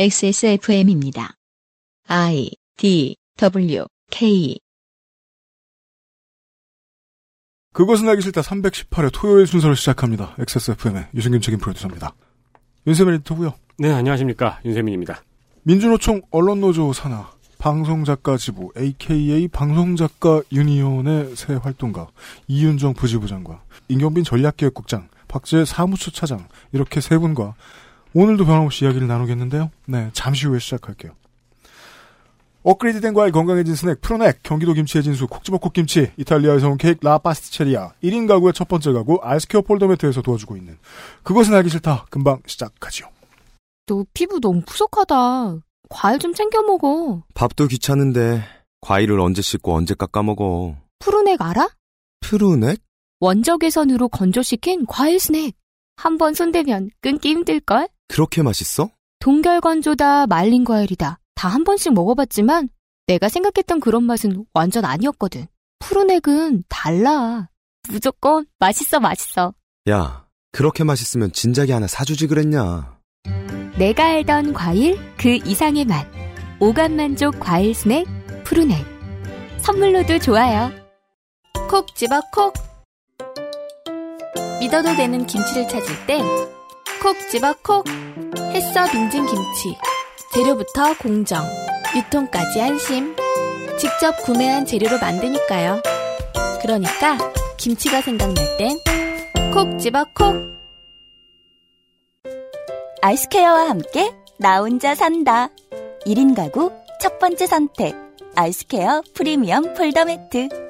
XSFM입니다. I D W K 그것은 알기 싫다 318회 토요일 순서를 시작합니다. XSFM의 유승균 책임 프로듀서입니다. 윤세민 에디터고요. 네, 안녕하십니까. 윤세민입니다. 민주노총 언론노조 산하 방송작가 지부 AKA 방송작가 유니온의 새 활동가 이윤정 부지부장과 임경빈 전략기획국장 박재 사무처 차장 이렇게 세 분과 오늘도 변함없이 이야기를 나누겠는데요. 네, 잠시 후에 시작할게요. 업그레이드된 과일 건강해진 스낵 푸르넥 경기도 김치의 진수 콕지버콕 김치 이탈리아에서 온 케이크 라파스티체리아 1인 가구의 첫 번째 가구 아이스케어 폴더매트에서 도와주고 있는 그것은 알기 싫다 금방 시작하지요. 너 피부 너무 푸석하다. 과일 좀 챙겨 먹어. 밥도 귀찮은데 과일을 언제 씻고 언제 깎아 먹어. 푸르넥 알아? 푸르넥? 원적외선으로 건조시킨 과일 스낵. 한 번 손대면 끊기 힘들걸? 그렇게 맛있어? 동결 건조다 말린 과일이다. 다 한 번씩 먹어봤지만 내가 생각했던 그런 맛은 완전 아니었거든. 푸르넥은 달라. 무조건 맛있어 맛있어. 야, 그렇게 맛있으면 진작에 하나 사주지 그랬냐. 내가 알던 과일 그 이상의 맛. 오감 만족 과일 스낵 푸르넥. 선물로도 좋아요. 콕 집어 콕. 믿어도 되는 김치를 찾을 땐 콕 집어 콕. 햇서 빙진 김치. 재료부터 공정, 유통까지 안심. 직접 구매한 재료로 만드니까요. 그러니까 김치가 생각날 땐 콕 집어 콕. 아이스케어와 함께 나 혼자 산다. 1인 가구 첫 번째 선택. 아이스케어 프리미엄 폴더 매트.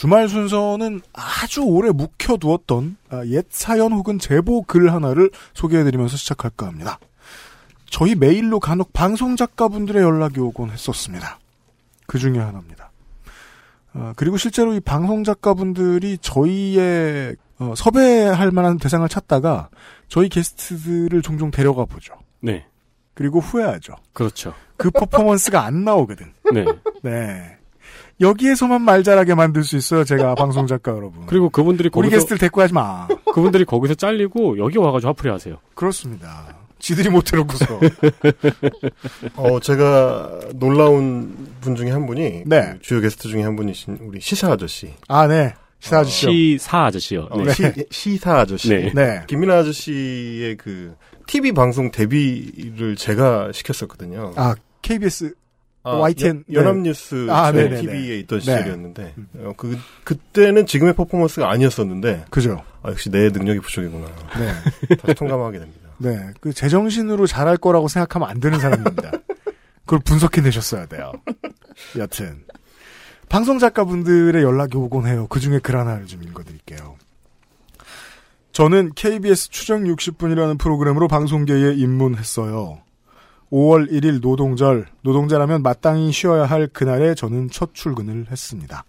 주말 순서는 아주 오래 묵혀두었던 아, 옛 사연 혹은 제보 글 하나를 소개해드리면서 시작할까 합니다. 저희 메일로 간혹 방송 작가분들의 연락이 오곤 했었습니다. 그 중에 하나입니다. 아, 그리고 실제로 이 방송 작가분들이 저희의 어, 섭외할 만한 대상을 찾다가 저희 게스트들을 종종 데려가 보죠. 네. 그리고 후회하죠. 그렇죠. 그 퍼포먼스가 안 나오거든. 네. 네. 여기에서만 말 잘하게 만들 수 있어요, 제가 방송 작가 여러분. 그리고 그분들이 우리 거기서 게스트를 데리고 하지 마. 그분들이 거기서 잘리고 여기 와가지고 화풀이 하세요. 그렇습니다. 지들이 못 해놓고서. 어, 제가 놀라운 분 중에 한 분이 네. 그 주요 게스트 중에 한 분이신 우리 시사 아저씨. 아, 네. 시사 아저씨요. 시사 아저씨요. 어, 네. 시, 시사 아저씨. 네. 네. 김민아 아저씨의 그 TV 방송 데뷔를 제가 시켰었거든요. 아, KBS. 아, YTN, 연- 연합뉴스 아, 저희 네네네. TV에 있던 네. 시절이었는데 어, 그 그때는 지금의 퍼포먼스가 아니었었는데 그죠. 아, 역시 내 능력이 부족이구나. 네. 다시 통감하게 됩니다. 네. 그 제정신으로 잘할 거라고 생각하면 안 되는 사람입니다. 그걸 분석해 내셨어야 돼요. 여튼. 방송 작가분들의 연락이 오곤 해요. 그 중에 글 하나를 좀 읽어드릴게요. 저는 KBS 추정 60분이라는 프로그램으로 방송계에 입문했어요. 5월 1일 노동절, 노동자라면 마땅히 쉬어야 할 그날에 저는 첫 출근을 했습니다.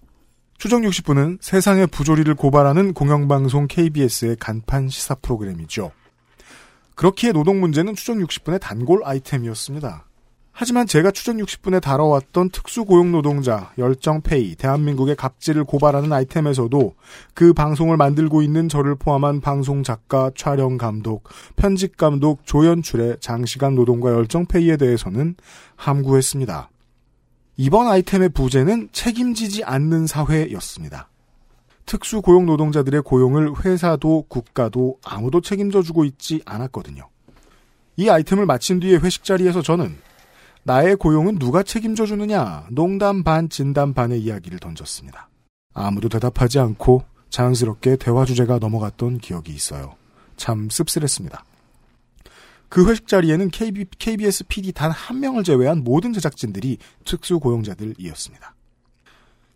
추정 60분은 세상의 부조리를 고발하는 공영방송 KBS의 간판 시사 프로그램이죠. 그렇기에 노동 문제는 추정 60분의 단골 아이템이었습니다. 하지만 제가 추정 60분에 다뤄왔던 특수고용노동자, 열정페이, 대한민국의 갑질을 고발하는 아이템에서도 그 방송을 만들고 있는 저를 포함한 방송 작가, 촬영 감독, 편집 감독, 조연출의 장시간 노동과 열정페이에 대해서는 함구했습니다. 이번 아이템의 부제는 책임지지 않는 사회였습니다. 특수고용 노동자들의 고용을 회사도 국가도 아무도 책임져 주고 있지 않았거든요. 이 아이템을 마친 뒤에 회식 자리에서 저는 나의 고용은 누가 책임져 주느냐 농담 반 진담 반의 이야기를 던졌습니다. 아무도 대답하지 않고 자연스럽게 대화 주제가 넘어갔던 기억이 있어요. 참 씁쓸했습니다. 그 회식 자리에는 KB, KBS PD 단 한 명을 제외한 모든 제작진들이 특수 고용자들이었습니다.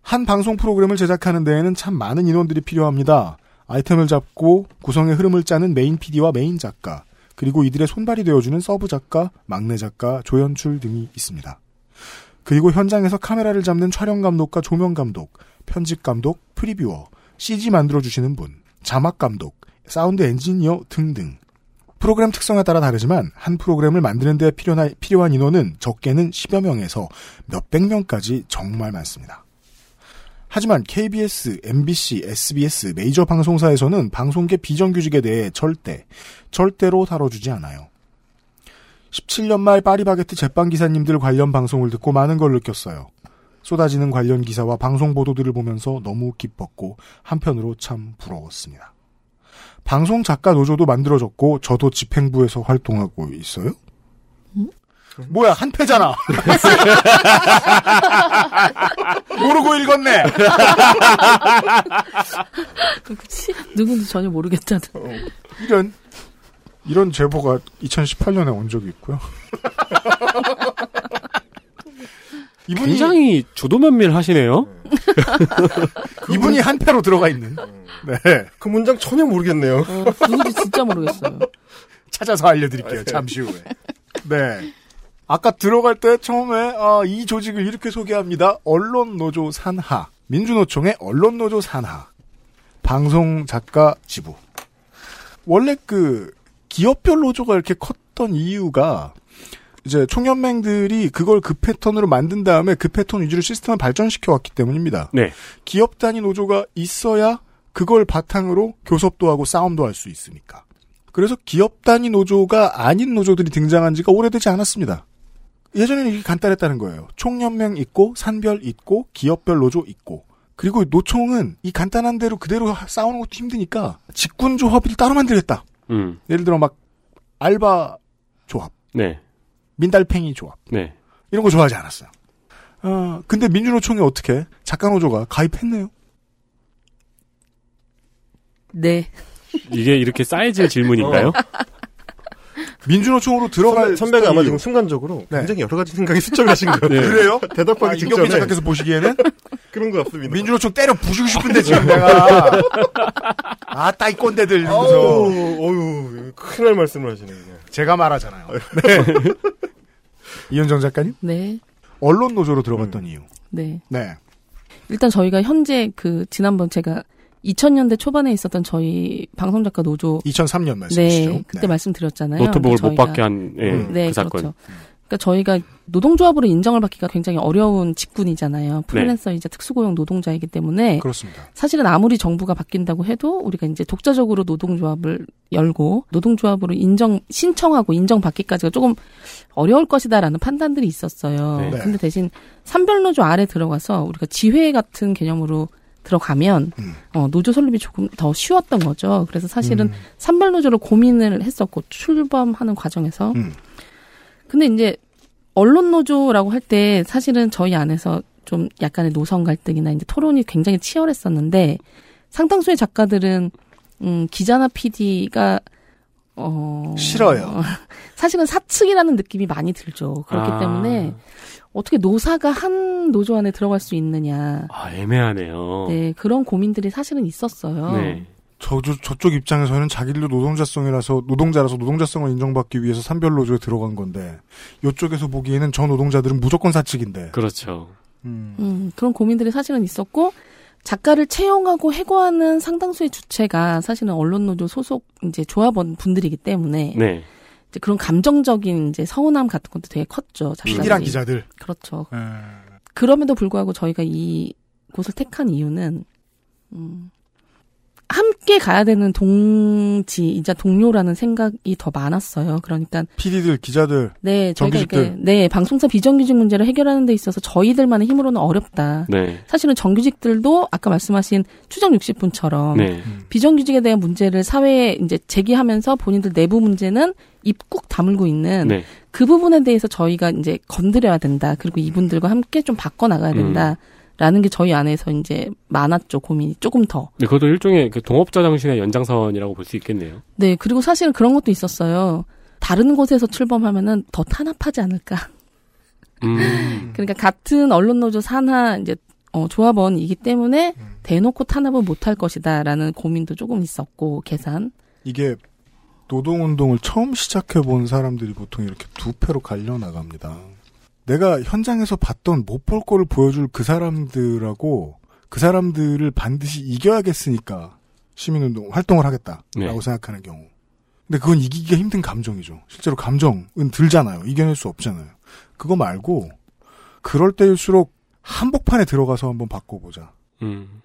한 방송 프로그램을 제작하는 데에는 참 많은 인원들이 필요합니다. 아이템을 잡고 구성의 흐름을 짜는 main PD와 main 작가, 그리고 이들의 손발이 되어주는 sub 작가, 막내 작가, 조연출 등이 있습니다. 그리고 현장에서 카메라를 잡는 촬영 감독과 조명 감독, 편집 감독, previewer, CG 만들어주시는 분, 자막 감독, 사운드 엔지니어 등등. 프로그램 특성에 따라 다르지만 한 프로그램을 만드는 데 필요한, 인원은 적게는 10여 명에서 몇백 명까지 정말 많습니다. 하지만 KBS, MBC, SBS 메이저 방송사에서는 방송계 비정규직에 대해 절대, 절대로 다뤄주지 않아요. 17년 말 파리바게트 제빵 기사님들 관련 방송을 듣고 많은 걸 느꼈어요. 쏟아지는 관련 기사와 방송 보도들을 보면서 너무 기뻤고 한편으로 참 부러웠습니다. 방송 작가 노조도 만들어졌고 저도 집행부에서 활동하고 있어요. 뭐야 한 패잖아. 모르고 읽었네. 그치? 누군지 전혀 모르겠다는. 이런 이런 제보가 2018년에 온 적이 있고요. 이분이 굉장히 주도면밀하시네요. 이분이 한 패로 들어가 있는. 네. 그 문장 전혀 모르겠네요. 어, 누군지 진짜 모르겠어요. 찾아서 알려드릴게요. 잠시 후에. 네. 아까 들어갈 때 처음에 아, 이 조직을 이렇게 소개합니다. 언론노조 산하, 민주노총의 언론노조 산하, 방송작가 지부. 원래 그 기업별 노조가 이렇게 컸던 이유가 이제 총연맹들이 그걸 그 패턴으로 만든 다음에 그 패턴 위주로 시스템을 발전시켜 왔기 때문입니다. 네. 기업 단위 노조가 있어야 그걸 바탕으로 교섭도 하고 싸움도 할 수 있으니까. 그래서 기업 단위 노조가 아닌 노조들이 등장한 지가 오래되지 않았습니다. 예전에는 이게 간단했다는 거예요. 총연맹 있고 산별 있고 기업별 노조 있고 그리고 노총은 이 간단한 대로 그대로 싸우는 것도 힘드니까 직군 조합을 따로 만들겠다. 음. 예를 들어 막 알바 조합, 네. 민달팽이 조합 네. 이런 거 좋아하지 않았어요. 어, 근데 민주노총이 어떻게 작가 노조가 가입했네요. 네. 이게 이렇게 쌓여질 질문인가요? 민주노총으로 들어갈 선배, 가 아마 지금 순간적으로 네. 굉장히 여러 가지 생각이 수정하신 거예요. 네. 그래요? 대답하기 아, 직전에 이경빈 작가께서 보시기에는 그런 것 같습니다. 민주노총 때려 부수고 싶은데 지금 내가 아 따 이 꼰대들 이러면서 어우, 어우, 큰일 날 말씀을 하시네. 그냥. 제가 말하잖아요. 네. 이현정 작가님 네. 언론 노조로 들어갔던 이유. 네. 네. 일단 저희가 현재 그 지난번 제가 2000년대 초반에 있었던 저희 방송작가 노조 2003년 말씀이시죠. 네, 그때 말씀드렸잖아요. 노트북을 못 받게 한 예, 음, 네, 그 사건. 그렇죠. 그러니까 저희가 노동조합으로 인정을 받기가 굉장히 어려운 직군이잖아요. 프리랜서이자 특수고용 노동자이기 때문에 그렇습니다. 사실은 아무리 정부가 바뀐다고 해도 우리가 이제 독자적으로 노동조합을 열고 노동조합으로 인정 신청하고 인정받기까지가 조금 어려울 것이다라는 판단들이 있었어요. 네. 근데 대신 산별노조 아래 들어가서 우리가 지회 같은 개념으로 들어가면 음. 어, 노조 설립이 조금 더 쉬웠던 거죠. 그래서 사실은 음. 산별노조를 고민을 했었고 출범하는 과정에서 음. 근데 이제 언론 노조라고 할 때 사실은 저희 안에서 좀 약간의 노선 갈등이나 이제 토론이 굉장히 치열했었는데 상당수의 작가들은 음 기자나 PD가 어 싫어요. 사실은 사측이라는 느낌이 많이 들죠. 그렇기 아. 때문에 어떻게 노사가 한 노조 안에 들어갈 수 있느냐. 아, 애매하네요. 네, 그런 고민들이 사실은 있었어요. 네. 저, 저, 저쪽 입장에서는 자기들도 노동자성이라서, 노동자라서 노동자성을 인정받기 위해서 산별노조에 들어간 건데, 요쪽에서 보기에는 저 노동자들은 무조건 사측인데. 그렇죠. 음. 음, 그런 고민들이 사실은 있었고 작가를 채용하고 해고하는 상당수의 주체가 사실은 언론노조 소속 이제 조합원 분들이기 때문에 네. 이제 그런 감정적인 이제 서운함 같은 것도 되게 컸죠. PD랑 기자들. 그렇죠. 에. 그럼에도 불구하고 저희가 이 곳을 택한 이유는 음, 함께 가야 되는 동지이자 동료라는 생각이 더 많았어요. 그러니까 PD들, 기자들. 네 저희가 정규직들. 이게 네 방송사 비정규직 문제를 해결하는 데 있어서 저희들만의 힘으로는 어렵다. 네. 사실은 정규직들도 아까 말씀하신 추정 60분처럼 네. 비정규직에 대한 문제를 사회에 이제 제기하면서 본인들 내부 문제는 입국 다물고 있는 네. 그 부분에 대해서 저희가 이제 건드려야 된다. 그리고 이분들과 함께 좀 바꿔 나가야 음. 된다. 라는 게 저희 안에서 이제 많았죠. 고민이 조금 더. 네, 그것도 일종의 그 동업자 정신의 연장선이라고 볼 수 있겠네요. 네. 그리고 사실은 그런 것도 있었어요. 다른 곳에서 출범하면은 더 탄압하지 않을까. 음. 그러니까 같은 언론노조 산하 이제 어, 조합원이기 때문에 대놓고 탄압을 못할 것이다라는 고민도 조금 있었고 계산. 이게 노동운동을 처음 시작해 본 사람들이 보통 이렇게 두 패로 갈려 나갑니다. 내가 현장에서 봤던 못 볼 거를 보여줄 그 사람들하고 그 사람들을 반드시 이겨야겠으니까 시민운동 활동을 하겠다라고 네. 생각하는 경우. 근데 그건 이기기가 힘든 감정이죠. 실제로 감정은 들잖아요. 이겨낼 수 없잖아요. 그거 말고 그럴 때일수록 한복판에 들어가서 한번 바꿔보자. 음.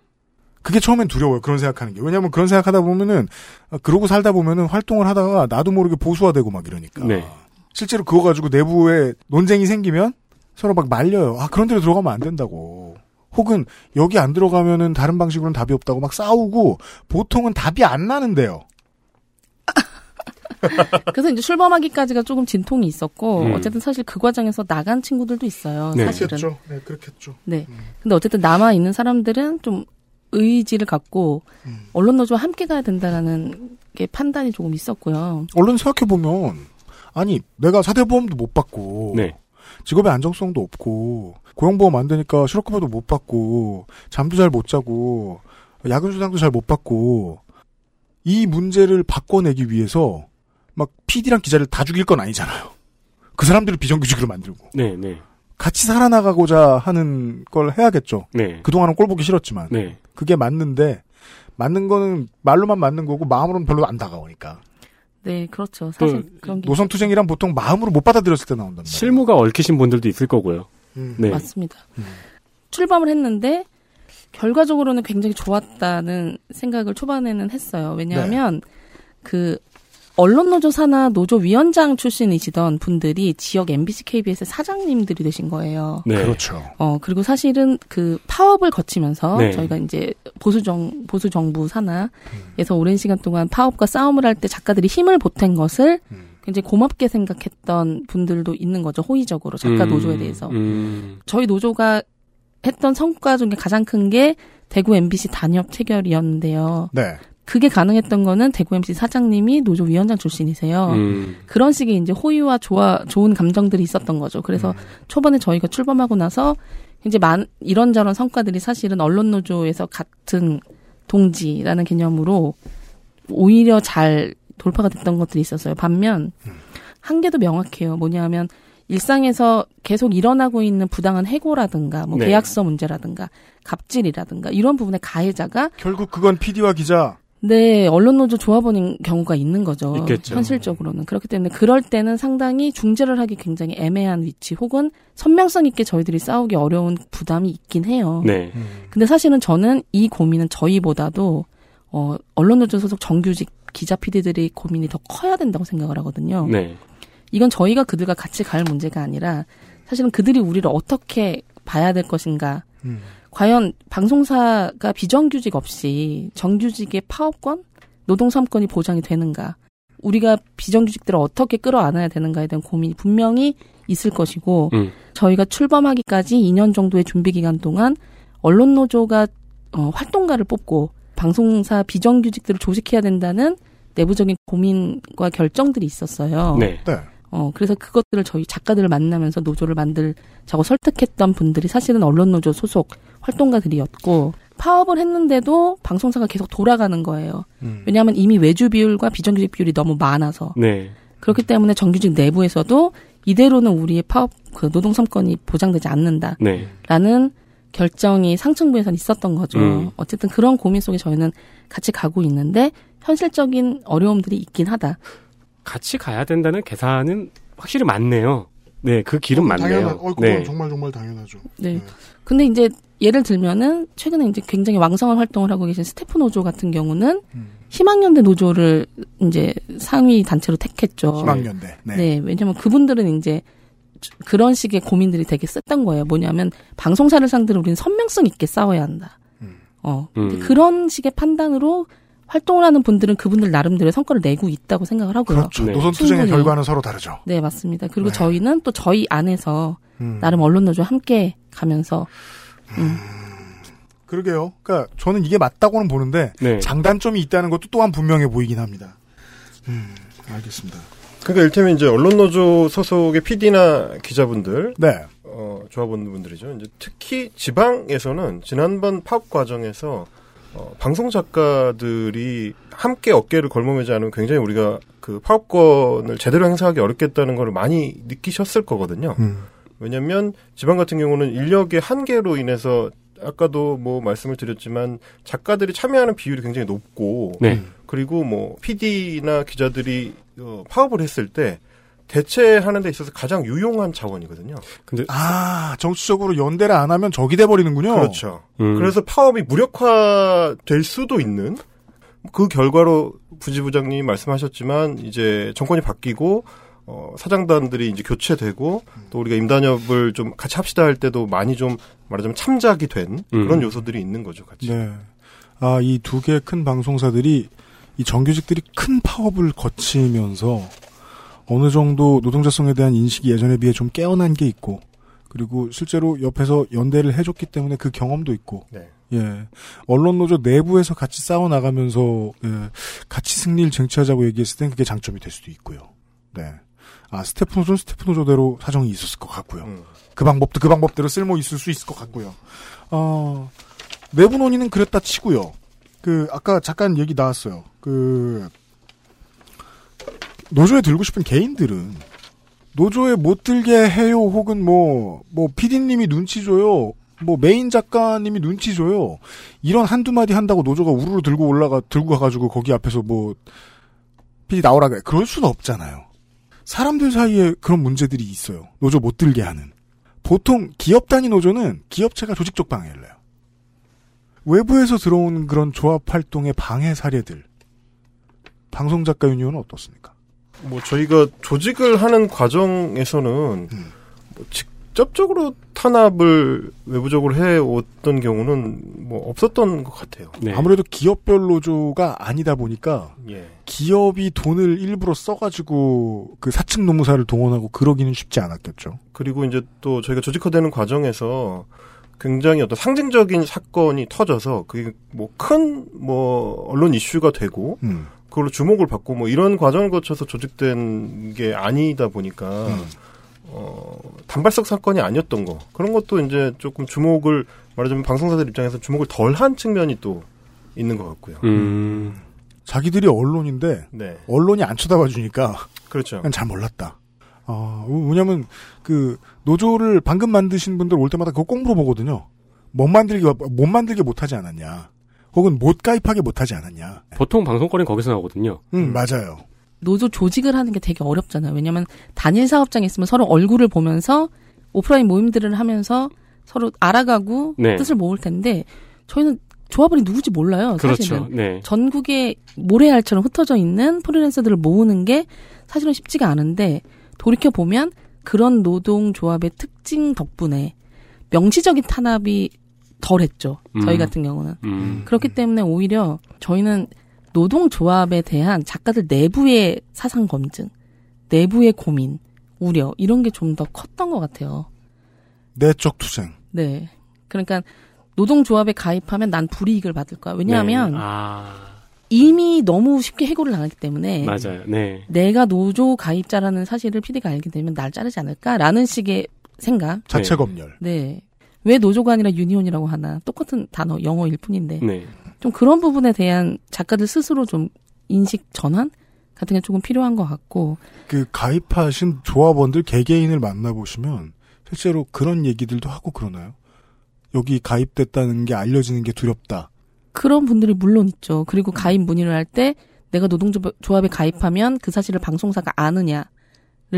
그게 처음엔 두려워요. 그런 생각하는 게. 왜냐하면 그런 생각하다 보면은 아, 그러고 살다 보면은 활동을 하다가 나도 모르게 보수화되고 막 이러니까. 네. 실제로 그거 가지고 내부에 논쟁이 생기면 서로 막 말려요. 아 그런 데로 들어가면 안 된다고. 혹은 여기 안 들어가면은 다른 방식으로는 답이 없다고 막 싸우고 보통은 답이 안 나는데요. 그래서 이제 출범하기까지가 조금 진통이 있었고 음. 어쨌든 사실 그 과정에서 나간 친구들도 있어요. 네. 사실은. 네, 그렇겠죠. 네. 근데 어쨌든 남아 있는 사람들은 좀 의지를 갖고 음. 언론 노조와 함께 가야 된다라는 게 판단이 조금 있었고요. 언론 생각해 보면 아니 내가 사대보험도 못 받고 네. 직업의 안정성도 없고 고용보험 안 되니까 실업급여도 못 받고 잠도 잘 못 자고 야근 수당도 잘 못 받고 이 문제를 바꿔내기 위해서 막 PD랑 기자를 다 죽일 건 아니잖아요. 그 사람들을 비정규직으로 만들고 네, 네. 같이 살아나가고자 하는 걸 해야겠죠. 네. 그동안은 꼴 보기 싫었지만 네. 그게 맞는데 맞는 거는 말로만 맞는 거고 마음으로는 별로 안 다가오니까 네, 그렇죠. 사실 또 그런 게 노선 투쟁이란 보통 마음으로 못 받아들였을 때 나온단 말이에요. 실무가 얽히신 분들도 있을 거고요. 음. 네. 맞습니다. 음. 출범을 했는데 결과적으로는 굉장히 좋았다는 생각을 초반에는 했어요. 왜냐하면 그 언론 노조 산하 노조 위원장 출신이시던 분들이 지역 MBC KBS 사장님들이 되신 거예요. 네. 그렇죠. 어 그리고 사실은 그 파업을 거치면서 네. 저희가 이제 보수 정 보수 정부 산하에서 오랜 시간 동안 파업과 싸움을 할 때 작가들이 힘을 보탠 것을 음. 굉장히 고맙게 생각했던 분들도 있는 거죠 호의적으로 작가 음, 노조에 대해서 음. 저희 노조가 했던 성과 중에 가장 큰 게 대구 MBC 단협 체결이었는데요. 네. 그게 가능했던 거는 대구 MBC 사장님이 노조 위원장 출신이세요. 음. 그런 식의 이제 호의와 좋아 좋은 감정들이 있었던 거죠. 그래서 초반에 저희가 출범하고 나서 이제 만 이런저런 성과들이 사실은 언론 노조에서 같은 동지라는 개념으로 오히려 잘 돌파가 됐던 것들이 있었어요. 반면 한계도 명확해요. 뭐냐하면 일상에서 계속 일어나고 있는 부당한 해고라든가 뭐 네. 계약서 문제라든가 갑질이라든가 이런 부분의 가해자가 결국 그건 PD와 기자. 네, 언론 노조 조합원인 경우가 있는 거죠. 있겠죠. 현실적으로는. 그렇기 때문에 그럴 때는 상당히 중재를 하기 굉장히 애매한 위치 혹은 선명성 있게 저희들이 싸우기 어려운 부담이 있긴 해요. 네. 근데 사실은 저는 이 고민은 저희보다도 어, 언론 노조 소속 정규직 기자 PD들의 고민이 더 커야 된다고 생각을 하거든요. 네. 이건 저희가 그들과 같이 갈 문제가 아니라 사실은 그들이 우리를 어떻게 봐야 될 것인가. 음. 과연 방송사가 비정규직 없이 정규직의 파업권, 노동 3권이 보장이 되는가? 우리가 비정규직들을 어떻게 끌어안아야 되는가에 대한 고민이 분명히 있을 것이고 음. 저희가 출범하기까지 2년 정도의 준비 기간 동안 언론 노조가 어, 활동가를 뽑고 방송사 비정규직들을 조직해야 된다는 내부적인 고민과 결정들이 있었어요. 네. 네. 어, 그래서 그것들을 저희 작가들을 만나면서 노조를 만들 자고 설득했던 분들이 사실은 언론 노조 소속 활동가들이었고, 파업을 했는데도 방송사가 계속 돌아가는 거예요. 음. 왜냐하면 이미 외주 비율과 비정규직 비율이 너무 많아서. 네. 그렇기 때문에 정규직 내부에서도 이대로는 우리의 파업, 그 노동 3권이 보장되지 않는다. 네. 라는 결정이 상층부에선 있었던 거죠. 음. 어쨌든 그런 고민 속에 저희는 같이 가고 있는데, 현실적인 어려움들이 있긴 하다. 같이 가야 된다는 계산은 확실히 맞네요. 네, 그 길은 맞네요. 네. 정말 정말 당연하죠. 네. 근데 이제 예를 들면은 최근에 이제 굉장히 왕성한 활동을 하고 계신 스태프 노조 같은 경우는 음. 희망연대 노조를 이제 상위 단체로 택했죠. 희망연대. 네. 네. 왜냐면 그분들은 이제 그런 식의 고민들이 되게 셌던 거예요. 뭐냐면 방송사를 상대로 우리는 선명성 있게 싸워야 한다. 음. 어. 음. 그런 식의 판단으로 활동을 하는 분들은 그분들 나름대로의 성과를 내고 있다고 생각을 하고요. 그렇죠. 네. 노선 투쟁의. 결과는 서로 다르죠. 네, 맞습니다. 그리고 네. 저희는 또 저희 안에서 음. 나름 언론 노조 함께 가면서 음, 그러게요. 그러니까 저는 이게 맞다고는 보는데 네. 장단점이 있다는 것도 또한 분명해 보이긴 합니다. 음, 알겠습니다. 그러니까 일테면 이제 언론 노조 소속의 PD나 기자분들, 네. 어, 조합원분들이죠. 이제 특히 지방에서는 지난번 파업 과정에서 어, 방송 작가들이 함께 어깨를 걸머매지 않으면 굉장히 우리가 그 파업권을 제대로 행사하기 어렵겠다는 걸 많이 느끼셨을 거거든요. 음. 왜냐면 지방 같은 경우는 인력의 한계로 인해서 아까도 뭐 말씀을 드렸지만 작가들이 참여하는 비율이 굉장히 높고 네. 그리고 뭐 PD나 기자들이 어, 파업을 했을 때 대체하는 데 있어서 가장 유용한 자원이거든요. 근데 아, 정치적으로 연대를 안 하면 적이 돼 버리는군요. 그렇죠. 음, 그래서 파업이 무력화 될 수도 있는 그 결과로 부지부장님이 말씀하셨지만 이제 정권이 바뀌고 어, 사장단들이 이제 교체되고 또 우리가 임단협을 좀 같이 합시다 할 때도 많이 좀 말하자면 참작이 된 음. 그런 요소들이 있는 거죠, 같이. 네. 아, 이 두 개의 큰 방송사들이 이 정규직들이 큰 파업을 거치면서 어느 정도 노동자성에 대한 인식이 예전에 비해 좀 깨어난 게 있고 그리고 실제로 옆에서 연대를 해줬기 때문에 그 경험도 있고 네. 예. 언론 노조 내부에서 같이 싸워 나가면서 예, 같이 승리를 쟁취하자고 얘기했을 땐 그게 장점이 될 수도 있고요. 네. 아 스태프 노조는 스태프 노조대로 사정이 있었을 것 같고요. 음. 그 방법도 그 방법대로 쓸모 있을 수 있을 것 같고요. 어, 내부 논의는 그랬다 치고요. 그 아까 잠깐 얘기 나왔어요. 그 노조에 들고 싶은 개인들은 노조에 못 들게 해요. 혹은 뭐뭐 PD님이 눈치 줘요. 뭐 메인 작가님이 눈치 줘요. 이런 한두 마디 한다고 노조가 우르르 들고 올라가 들고 가가지고 거기 앞에서 뭐 PD 나오라 그래. 그럴 수는 없잖아요. 사람들 사이에 그런 문제들이 있어요. 노조 못 들게 하는. 보통 기업 단위 노조는 기업체가 조직적 방해를 해요. 외부에서 들어온 그런 조합 활동의 방해 사례들. 방송작가 유니온은 어떻습니까? 뭐 저희가 조직을 하는 과정에서는 음. 뭐 직접적으로 탄압을 외부적으로 해왔던 경우는 뭐 없었던 것 같아요. 네. 아무래도 기업별 노조가 아니다 보니까 예. 기업이 돈을 일부러 써가지고 그 사측 노무사를 동원하고 그러기는 쉽지 않았겠죠. 그리고 이제 또 저희가 조직화되는 과정에서 굉장히 어떤 상징적인 사건이 터져서 그게 뭐 큰뭐 언론 이슈가 되고 음. 그걸로 주목을 받고 뭐 이런 과정을 거쳐서 조직된 게 아니다 보니까 음. 어 단발성 사건이 아니었던 거 그런 것도 이제 조금 주목을 말하자면 방송사들 입장에서 주목을 덜 한 측면이 또 있는 것 같고요. 음, 자기들이 언론인데 네, 언론이 안 쳐다봐 주니까 그렇죠. 그냥 잘 몰랐다. 아, 왜냐면 그 노조를 방금 만드신 분들 올 때마다 그거 꼭 물어보거든요. 못 만들게 못 만들게 못하지 않았냐, 혹은 못 가입하게 못하지 않았냐. 보통 방송거리는 거기서 나오거든요. 음, 맞아요. 노조 조직을 하는 게 되게 어렵잖아요. 왜냐하면 단일 사업장에 있으면 서로 얼굴을 보면서 오프라인 모임들을 하면서 서로 알아가고 네. 뜻을 모을 텐데 저희는 조합원이 누구지 몰라요. 그렇죠. 사실은 네. 전국에 모래알처럼 흩어져 있는 프리랜서들을 모으는 게 사실은 쉽지가 않은데 돌이켜 보면 그런 노동 조합의 특징 덕분에 명시적인 탄압이 덜 했죠. 저희 음. 같은 경우는. 음. 그렇기 때문에 오히려 저희는 노동조합에 대한 작가들 내부의 사상 검증, 내부의 고민, 우려 이런 게 좀 더 컸던 것 같아요. 내적 투쟁. 네. 그러니까 노동조합에 가입하면 난 불이익을 받을 거야. 왜냐하면 네. 아, 이미 너무 쉽게 해고를 당하기 때문에 맞아요. 네. 내가 노조 가입자라는 사실을 PD가 알게 되면 날 자르지 않을까라는 식의 생각. 자체 네. 검열. 네. 왜 노조가 아니라 유니온이라고 하나. 똑같은 단어, 영어일 뿐인데. 네. 좀 그런 부분에 대한 작가들 스스로 좀 인식 전환 같은 게 조금 필요한 것 같고. 그 가입하신 조합원들 개개인을 만나보시면 실제로 그런 얘기들도 하고 그러나요? 여기 가입됐다는 게 알려지는 게 두렵다. 그런 분들이 물론 있죠. 그리고 가입 문의를 할 때 내가 노동조합에 가입하면 그 사실을 방송사가 아느냐를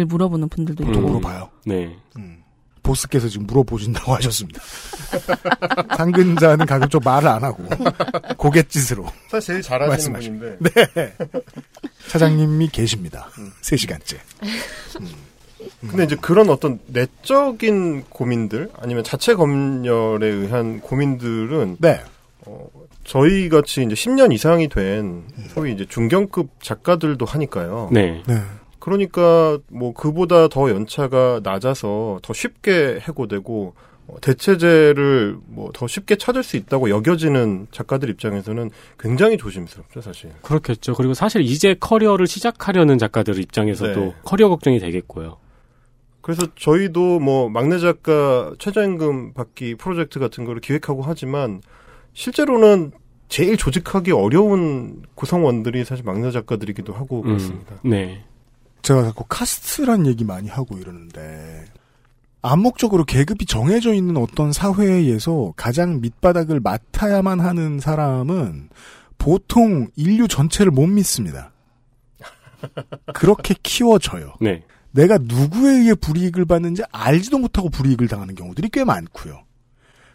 물어보는 분들도 음. 있고. 물어봐요. 네. 음. 보스께서 지금 물어보신다고 하셨습니다. 상근자는 가급적 말을 안 하고 고갯짓으로 사실 제일 잘하시는 분인데 네. 차장님이 계십니다. 3시간째. 근데 이제 그런 어떤 내적인 고민들 아니면 자체 검열에 의한 고민들은 네. 어, 저희 같이 이제 10년 이상이 된 소위 이제 중견급 작가들도 하니까요. 네. 네. 그러니까 뭐 그보다 더 연차가 낮아서 더 쉽게 해고되고 어, 대체제를 뭐 더 쉽게 찾을 수 있다고 여겨지는 작가들 입장에서는 굉장히 조심스럽죠, 사실. 그렇겠죠. 그리고 사실 이제 커리어를 시작하려는 작가들 입장에서도 네. 커리어 걱정이 되겠고요. 그래서 저희도 뭐 막내 작가 최저임금 받기 프로젝트 같은 거를 기획하고 하지만 실제로는 제일 조직하기 어려운 구성원들이 사실 막내 작가들이기도 하고 그렇습니다. 음, 네. 제가 자꾸 카스트란 얘기 많이 하고 이러는데 암묵적으로 계급이 정해져 있는 어떤 사회에서 가장 밑바닥을 맡아야만 하는 사람은 보통 인류 전체를 못 믿습니다. 그렇게 키워져요. 네. 내가 누구에 의해 불이익을 받는지 알지도 못하고 불이익을 당하는 경우들이 꽤 많고요.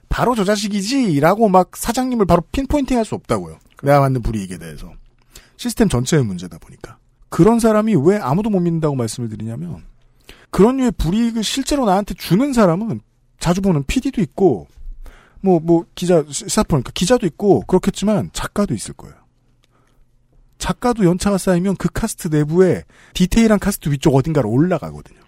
바로 저 자식이지라고 막 사장님을 바로 핀포인팅할 수 없다고요. 내가 받는 불이익에 대해서 시스템 전체의 문제다 보니까 그런 사람이 왜 아무도 못 믿는다고 말씀을 드리냐면 그런 류의 불이익을 실제로 나한테 주는 사람은 자주 보는 PD도 있고 뭐뭐 기자 시사포니까 기자도 있고 그렇겠지만 작가도 있을 거예요. 작가도 연차가 쌓이면 그 카스트 내부에 디테일한 카스트 위쪽 어딘가로 올라가거든요.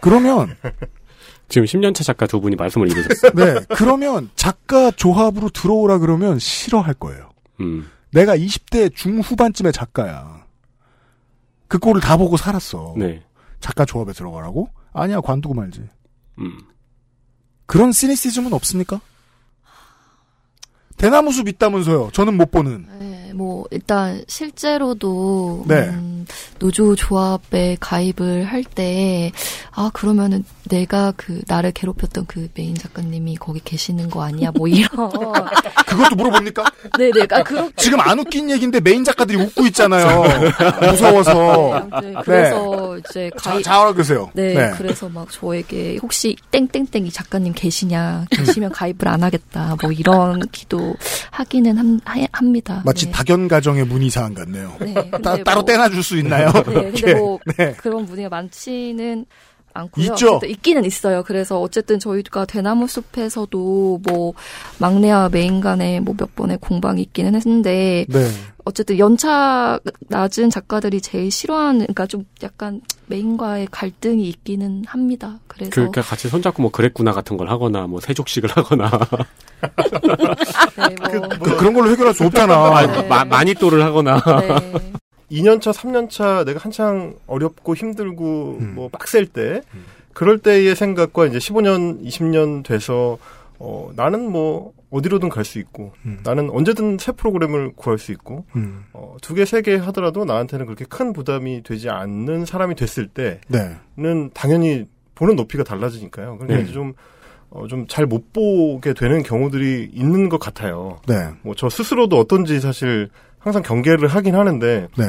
그러면 지금 10년차 작가 두 분이 말씀을 이루셨어요. 네 그러면 작가 조합으로 들어오라 그러면 싫어할 거예요. 음. 내가 20대 중후반쯤의 작가야. 그 꼴을 다 보고 살았어. 네. 작가 조합에 들어가라고? 아니야 관두고 말지. 음. 그런 시니시즘은 없습니까? 대나무 숲 있다면서요. 저는 못 보는. 네, 뭐 일단 실제로도 네. 음, 노조 조합에 가입을 할 때 아 그러면은 내가 그 나를 괴롭혔던 그 메인 작가님이 거기 계시는 거 아니야? 뭐 이런. 그것도 물어봅니까? 네네. 아 그렇게 지금 안 웃긴 얘기인데 메인 작가들이 웃고 있잖아요. 무서워서. 네, 그래서 이제 자, 가입. 잘 알아계세요. 네, 그래서 막 저에게 혹시 땡땡땡 이 작가님 계시냐 계시면 가입을 안 하겠다 뭐 이런 기도 하기는 함, 하- 합니다. 마치 네. 박연 가정의 문의 사항 같네요. 네, 따, 따로 뭐- 떼놔줄 수 있나요? 네, 근데 이렇게. 뭐 네. 그런 분위기가 많지는 않고요. 있죠? 있기는 있어요. 그래서 어쨌든 저희가 대나무 숲에서도 뭐 막내와 메인 간에 뭐 몇 번의 공방이 있기는 했는데 네. 어쨌든 연차 낮은 작가들이 제일 싫어하는 그러니까 좀 약간 메인과의 갈등이 있기는 합니다. 그래서 그러니까 같이 손잡고 뭐 그랬구나 같은 걸 하거나 뭐 세족식을 하거나 네, 뭐 그, 그런 걸로 해결할 수 없잖아. 아니, 뭐 마, 마니또를 하거나 네. 2년차, 3년차 내가 한창 어렵고 힘들고 음. 뭐 빡셀 때 그럴 때의 생각과 이제 15년, 20년 돼서 어 나는 뭐 어디로든 갈 수 있고 음. 나는 언제든 새 프로그램을 구할 수 있고 음. 어, 두 개, 세 개 하더라도 나한테는 그렇게 큰 부담이 되지 않는 사람이 됐을 네. 때는 당연히 보는 높이가 달라지니까요. 그러니까 네. 이제 좀, 어, 좀 잘 못 보게 되는 경우들이 있는 것 같아요. 네. 뭐 저 스스로도 어떤지 사실 항상 경계를 하긴 하는데 네.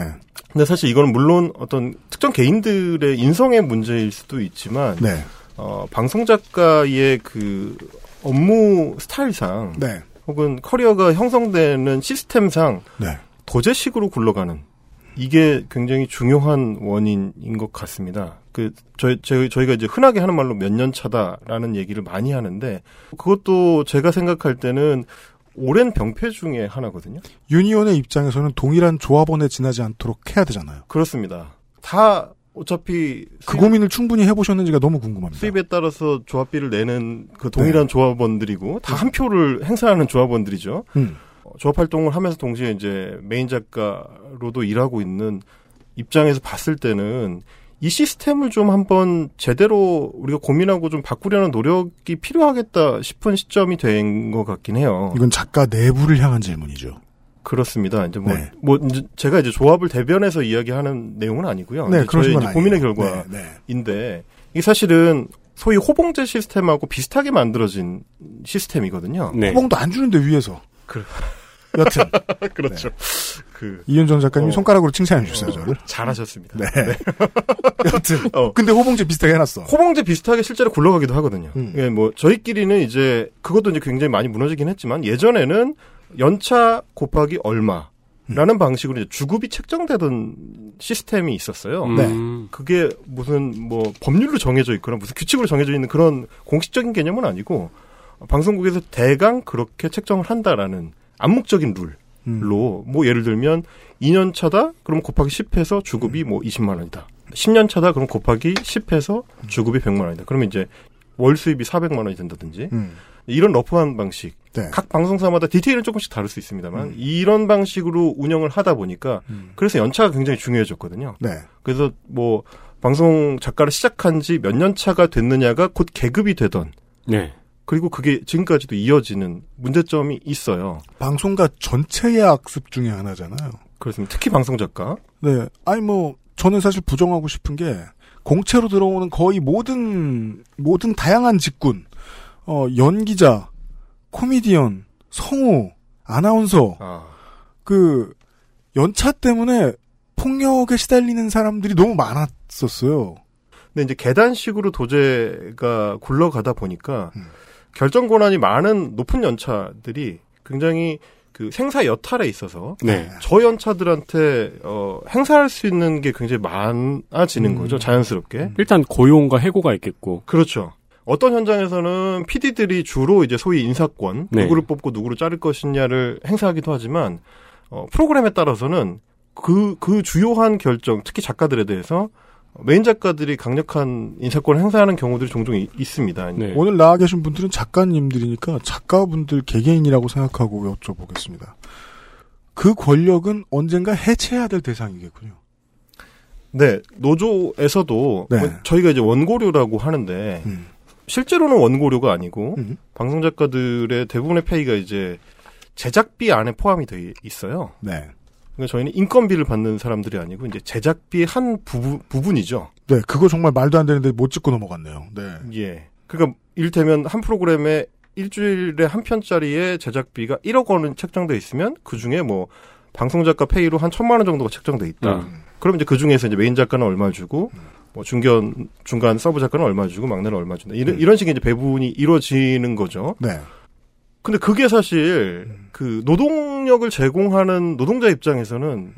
근데 사실 이거는 물론 어떤 특정 개인들의 인성의 문제일 수도 있지만 네. 어, 방송 작가의 그 업무 스타일상 네. 혹은 커리어가 형성되는 시스템상 네. 도제식으로 굴러가는 이게 굉장히 중요한 원인인 것 같습니다. 그 저희 저희 저희가 이제 흔하게 하는 말로 몇 년 차다라는 얘기를 많이 하는데 그것도 제가 생각할 때는 오랜 병폐 중에 하나거든요. 유니온의 입장에서는 동일한 조합원에 지나지 않도록 해야 되잖아요. 그렇습니다. 다 어차피 그 고민을 충분히 해보셨는지가 너무 궁금합니다. 수입에 따라서 조합비를 내는 그 동일한 조합원들이고 다 한 표를 행사하는 조합원들이죠. 음. 어, 조합 활동을 하면서 동시에 이제 메인 작가로도 일하고 있는 입장에서 봤을 때는 이 시스템을 좀 한번 제대로 우리가 고민하고 좀 바꾸려는 노력이 필요하겠다 싶은 시점이 된 것 같긴 해요. 이건 작가 내부를 향한 질문이죠. 그렇습니다. 이제 뭐, 네. 뭐 이제 제가 이제 조합을 대변해서 이야기하는 내용은 아니고요. 네, 그러신 저희 건 이제. 고민의 네, 결과인데 네. 이게 사실은 소위 호봉제 시스템하고 비슷하게 만들어진 시스템이거든요. 네. 호봉도 안 주는데 위에서. 그- 여튼 그렇죠. 그 이현정 작가님 어. 손가락으로 칭찬해 주셨어요 저를. 잘하셨습니다. 네. 여튼 어. 근데 호봉제 비슷하게 해놨어. 호봉제 비슷하게 실제로 굴러가기도 하거든요. 음. 예, 뭐 저희끼리는 이제 그것도 이제 굉장히 많이 무너지긴 했지만 예전에는 연차 곱하기 얼마 라는 방식으로 이제 주급이 책정되던 시스템이 있었어요. 음. 그게 무슨 뭐 법률로 정해져 있거나 무슨 규칙으로 정해져 있는 그런 공식적인 개념은 아니고 방송국에서 대강 그렇게 책정을 한다라는 암묵적인 룰로 음. 뭐 예를 들면 2년 차다 그럼 곱하기 10해서 주급이 뭐 20만 원이다. 10년 차다 그럼 곱하기 10해서 주급이 100만 원이다. 그러면 이제 월 수입이 400만 원이 된다든지 음. 이런 러프한 방식 네. 각 방송사마다 디테일은 조금씩 다를 수 있습니다만 이런 방식으로 운영을 하다 보니까 음. 그래서 연차가 굉장히 중요해졌거든요. 네. 그래서 뭐 방송 작가를 시작한 지 몇 년 차가 됐느냐가 곧 계급이 되던 네. 그리고 그게 지금까지도 이어지는 문제점이 있어요. 방송가 전체의 악습 중에 하나잖아요. 그렇습니다. 특히 방송 작가. 네. 아니 뭐 저는 사실 부정하고 싶은 게 공채로 들어오는 거의 모든 모든 다양한 직군, 어 연기자, 코미디언, 성우, 아나운서 아, 그 연차 때문에 폭력에 시달리는 사람들이 너무 했었어요. 근데 이제 계단식으로 도제가 굴러가다 보니까 결정 권한이 많은 높은 연차들이 굉장히 그 생사 여탈에 있어서 네. 저 연차들한테 어, 행사할 수 있는 게 굉장히 많아지는 음. 거죠 자연스럽게. 일단 고용과 해고가 있겠고. 그렇죠. 어떤 현장에서는 PD들이 주로 이제 소위 인사권 네. 누구를 뽑고 누구를 자를 것이냐를 행사하기도 하지만 어, 프로그램에 따라서는 그 그 주요한 결정 특히 작가들에 대해서 메인 작가들이 강력한 인사권을 행사하는 경우들이 종종 이- 있습니다. 네. 오늘 나와 계신 분들은 작가님들이니까 작가분들 개개인이라고 생각하고 여쭤보겠습니다. 그 권력은 언젠가 해체해야 될 대상이겠군요. 네, 노조에서도 네. 뭐 저희가 이제 원고료라고 하는데 음. 실제로는 원고료가 아니고 음. 방송 작가들의 대부분의 pay가 이제 제작비 안에 포함이 돼 있어요. 네. 그러니까 저희는 인건비를 받는 사람들이 아니고 이제 제작비의 한 부부, 부분이죠. 네, 그거 정말 말도 안 되는데 못 짚고 넘어갔네요. 네. 예. 그러니까 이를테면 한 프로그램에 일주일에 한 편짜리의 제작비가 1억 원은 책정돼 있으면 그 중에 뭐 방송 작가 페이로 한 천만 원 정도가 책정돼 있다. 음. 그럼 이제 그 중에서 이제 메인 작가는 얼마 주고 뭐 중견 중간 서브 작가는 얼마 주고 막내는 얼마 준다. 이런 이런 식의 이제 배분이 이루어지는 거죠. 네. 근데 그게 사실 그 노동력을 제공하는 노동자 입장에서는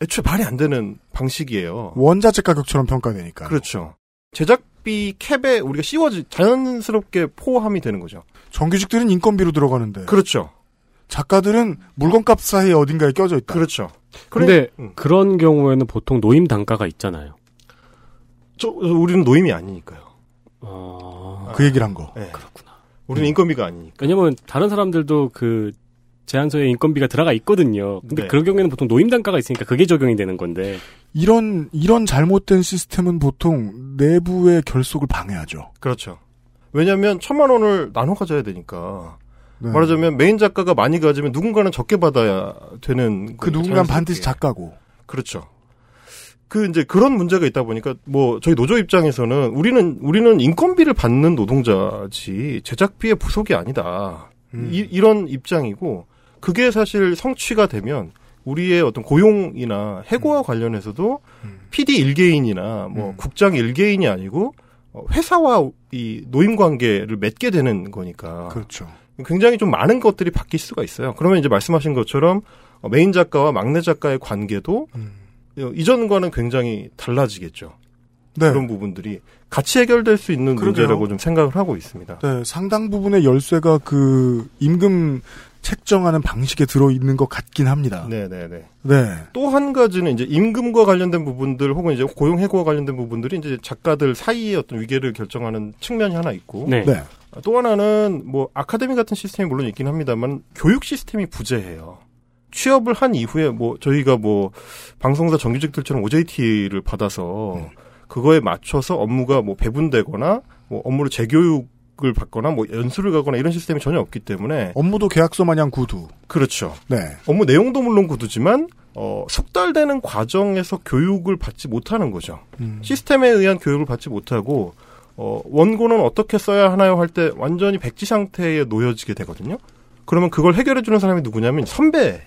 애초에 말이 안 되는 방식이에요. 원자재 가격처럼 평가되니까. 그렇죠. 제작비 캡에 우리가 씌워지 자연스럽게 포함이 되는 거죠. 정규직들은 인건비로 들어가는데 그렇죠. 작가들은 물건값 사이에 어딘가에 껴져 있다. 그렇죠. 근데 음. 그런 경우에는 보통 노임 단가가 있잖아요. 저 우리는 노임이 아니니까요. 어... 그 얘기를 한 거. 네. 그렇구나. 우리는 인건비가 아니니까. 왜냐면 다른 사람들도 그 제안서에 인건비가 들어가 있거든요. 근데 네. 그런 경우에는 보통 노임 단가가 있으니까 그게 적용이 되는 건데. 이런 이런 잘못된 시스템은 보통 내부의 결속을 방해하죠. 그렇죠. 왜냐하면 천만 원을 나눠 가져야 되니까. 네. 말하자면 메인 작가가 많이 가지면 누군가는 적게 받아야 되는 그 누군가는. 반드시 작가고. 그렇죠. 그 이제 그런 문제가 있다 보니까 뭐 저희 노조 입장에서는 우리는 우리는 인건비를 받는 노동자지 제작비의 부속이 아니다. 음. 이, 이런 입장이고 그게 사실 성취가 되면 우리의 어떤 고용이나 해고와 관련해서도 음. PD 일개인이나 뭐 음. 국장 일개인이 아니고 어, 회사와 이 노임 관계를 맺게 되는 거니까 그렇죠. 굉장히 좀 많은 것들이 바뀔 수가 있어요. 그러면 이제 말씀하신 것처럼 어, 메인 작가와 막내 작가의 관계도 음. 어, 이전과는 굉장히 달라지겠죠. 네. 그런 부분들이 같이 해결될 수 있는 그러게요. 문제라고 좀 생각을 하고 있습니다. 네, 상당 부분의 열쇠가 그 임금 책정하는 방식에 들어 있는 것 같긴 합니다. 네 네 네. 네. 또 한 가지는 이제 임금과 관련된 부분들 혹은 이제 고용 해고와 관련된 부분들이 이제 작가들 사이의 어떤 위계를 결정하는 측면이 하나 있고 네. 네. 또 하나는 뭐 아카데미 같은 시스템이 물론 있긴 합니다만 교육 시스템이 부재해요. 취업을 한 이후에 뭐 저희가 뭐 방송사 정규직들처럼 OJT를 받아서 음. 그거에 맞춰서 업무가 뭐 배분되거나 뭐 업무를 재교육 을 받거나 뭐 연수를 가거나 이런 시스템이 전혀 없기 때문에 업무도 계약서 마냥 구두. 그렇죠. 네. 업무 내용도 물론 구두지만 어 숙달되는 과정에서 교육을 받지 못하는 거죠. 음. 시스템에 의한 교육을 받지 못하고 어, 원고는 어떻게 써야 하나요 할 때 완전히 백지 상태에 놓여지게 되거든요. 그러면 그걸 해결해 주는 사람이 누구냐면 선배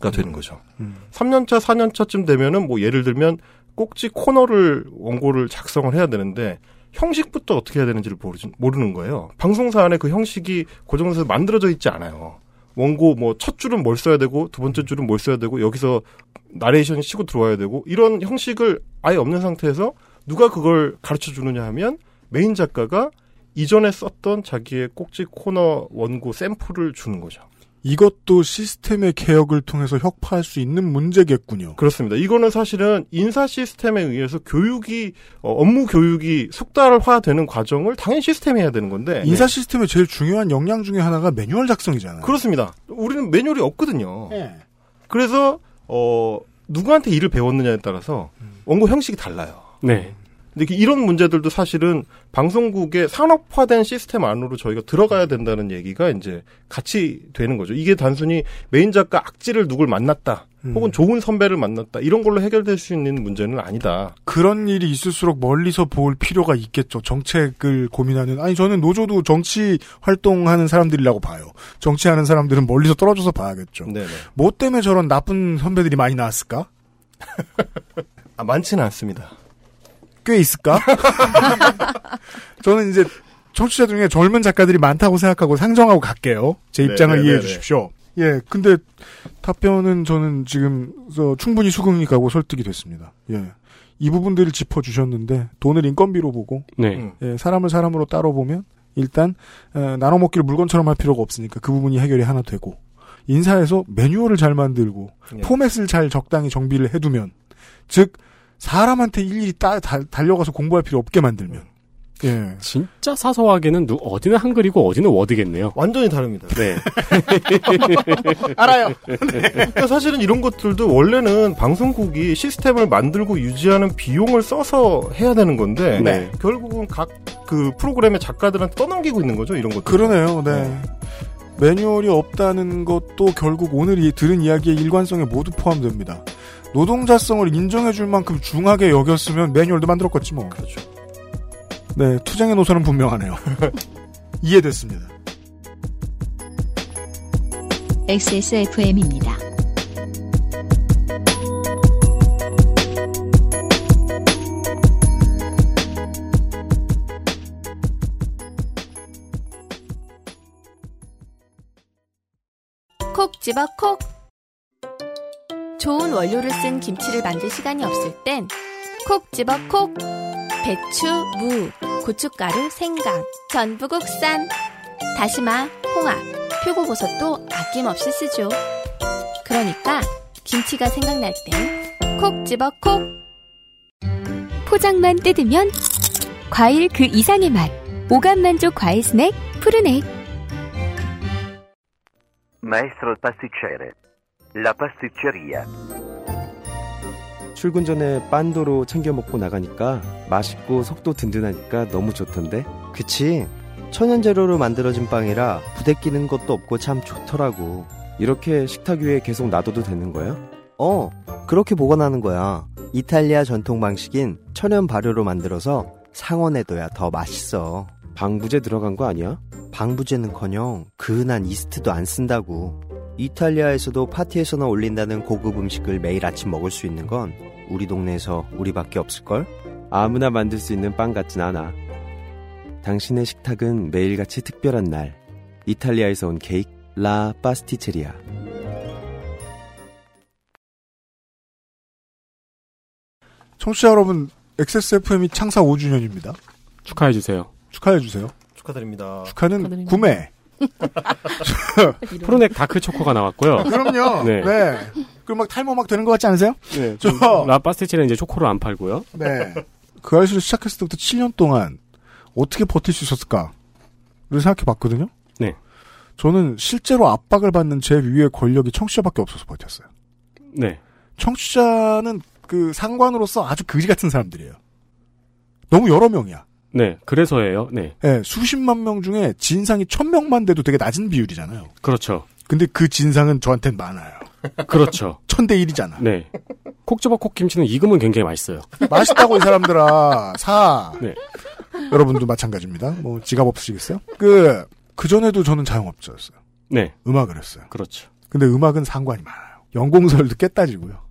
가 되는 거죠. 음. 3년차, 4년차쯤 되면은 뭐 예를 들면 꼭지 코너를 원고를 작성을 해야 되는데 형식부터 어떻게 해야 되는지를 모르, 모르는 거예요. 방송사 안에 그 형식이 고정돼서 만들어져 있지 않아요. 원고 뭐 첫 줄은 뭘 써야 되고 두 번째 줄은 뭘 써야 되고 여기서 나레이션이 치고 들어와야 되고 이런 형식을 아예 없는 상태에서 누가 그걸 가르쳐 주느냐 하면 메인 작가가 이전에 썼던 자기의 꼭지 코너 원고 샘플을 주는 거죠. 이것도 시스템의 개혁을 통해서 혁파할 수 있는 문제겠군요. 그렇습니다. 이거는 사실은 인사 시스템에 의해서 교육이 어, 업무 교육이 숙달화되는 과정을 당연히 시스템이 해야 되는 건데 인사 시스템의 제일 중요한 역량 중에 하나가 매뉴얼 작성이잖아요. 그렇습니다. 우리는 매뉴얼이 없거든요. 네. 그래서 어 누구한테 일을 배웠느냐에 따라서 원고 형식이 달라요. 네. 근데 그 이런 문제들도 사실은 방송국의 산업화된 시스템 안으로 저희가 들어가야 된다는 얘기가 이제 같이 되는 거죠. 이게 단순히 메인 작가 악질을 누굴 만났다. 음. 혹은 좋은 선배를 만났다. 이런 걸로 해결될 수 있는 문제는 아니다. 그런 일이 있을수록 멀리서 볼 필요가 있겠죠. 정책을 고민하는 아니 저는 노조도 정치 활동하는 사람들이라고 봐요. 정치하는 사람들은 멀리서 떨어져서 봐야겠죠. 네네. 뭐 때문에 저런 나쁜 선배들이 많이 나왔을까? 아, 많지는 않습니다. 꽤 있을까? 저는 이제 청취자 중에 젊은 작가들이 많다고 생각하고 상정하고 갈게요. 제 네, 입장을 네, 이해해 네, 네. 주십시오. 예, 근데 답변은 저는 지금 저 충분히 수긍이 가고 설득이 됐습니다. 예. 이 부분들을 짚어주셨는데 돈을 인건비로 보고 네. 음. 예, 사람을 사람으로 따로 보면 일단 에, 나눠 먹기를 물건처럼 할 필요가 없으니까 그 부분이 해결이 하나 되고 인사에서 매뉴얼을 잘 만들고 예. 포맷을 잘 적당히 정비를 해두면 즉 사람한테 일일이 따, 달, 달려가서 공부할 필요 없게 만들면 예. 진짜 사소하게는 누, 어디는 한글이고 어디는 워드겠네요. 완전히 다릅니다. 네. 알아요. 그러니까 사실은 이런 것들도 원래는 방송국이 시스템을 만들고 유지하는 비용을 써서 해야 되는 건데 네. 결국은 각 그 프로그램의 작가들한테 떠넘기고 있는 거죠 이런 것들. 그러네요. 네. 매뉴얼이 없다는 것도 결국 오늘 이 들은 이야기의 일관성에 모두 포함됩니다. 노동자성을 인정해줄 만큼 중하게 여겼으면 매뉴얼도 만들었겠지 뭐. 그렇죠. 네, 투쟁의 노선은 분명하네요. 이해됐습니다. XSFM입니다. 콕 집어 콕. 좋은 원료를 쓴 김치를 만들 시간이 없을 땐 콕 집어 콕. 배추, 무, 고춧가루, 생강, 전부 국산. 다시마, 홍합, 표고버섯도 아낌없이 쓰죠. 그러니까 김치가 생각날 땐 콕 집어 콕. 포장만 뜯으면 과일 그 이상의 맛. 오감 만족 과일 스낵 푸르넥. Maestro pasticcere. La pasticceria. 출근 전에 빤도로 챙겨 먹고 나가니까 맛있고 속도 든든하니까 너무 좋던데. 그치. 천연 재료로 만들어진 빵이라 부대 끼는 것도 없고 참 좋더라고. 이렇게 식탁 위에 계속 놔둬도 되는 거야? 어, 그렇게 보관하는 거야. 이탈리아 전통 방식인 천연 발효로 만들어서 상온에둬야 더 맛있어. 방부제 들어간 거 아니야? 방부제는커녕 그 흔한 이스트도 안 쓴다고. 이탈리아에서도 파티에서나 올린다는 고급 음식을 매일 아침 먹을 수 있는 건 우리 동네에서 우리밖에 없을걸? 아무나 만들 수 있는 빵 같진 않아. 당신의 식탁은 매일같이 특별한 날. 이탈리아에서 온 케이크 라 파스티체리아. 청취자 여러분, XSFM이 창사 5주년입니다. 축하해 주세요. 축하해 주세요. 축하드립니다. 축하는 축하드립니다. 구매. 프로넥 다크 초코가 나왔고요. 그럼요. 네. 네. 그럼 막 탈모 막 되는 것 같지 않으세요? 네. 저- 좀 라파스티체는 이제 초코를 안 팔고요. 네. 그 아이스를 시작했을 때부터 7년 동안 어떻게 버틸 수 있었을까를 생각해 봤거든요. 네. 저는 실제로 압박을 받는 제 위의 권력이 청취자밖에 없어서 버텼어요. 네. 청취자는 그 상관으로서 아주 그지 같은 사람들이에요. 너무 여러 명이야. 네. 그래서예요. 네. 예, 수십만 명 중에 진상이 천 명만 돼도 되게 낮은 비율이잖아요. 그렇죠. 근데 그 진상은 저한텐 많아요. 그렇죠. 천 대 일이잖아. 네. 콕 집어 콕 김치는 익으면 굉장히 맛있어요. 맛있다고 이 사람들아 사. 네. 여러분도 마찬가지입니다. 뭐 지갑 없으시겠어요? 그, 그 전에도 저는 자영업자였어요. 네. 음악을 했어요. 그렇죠. 근데 음악은 상관이 많아요. 연공설도 깼다지고요.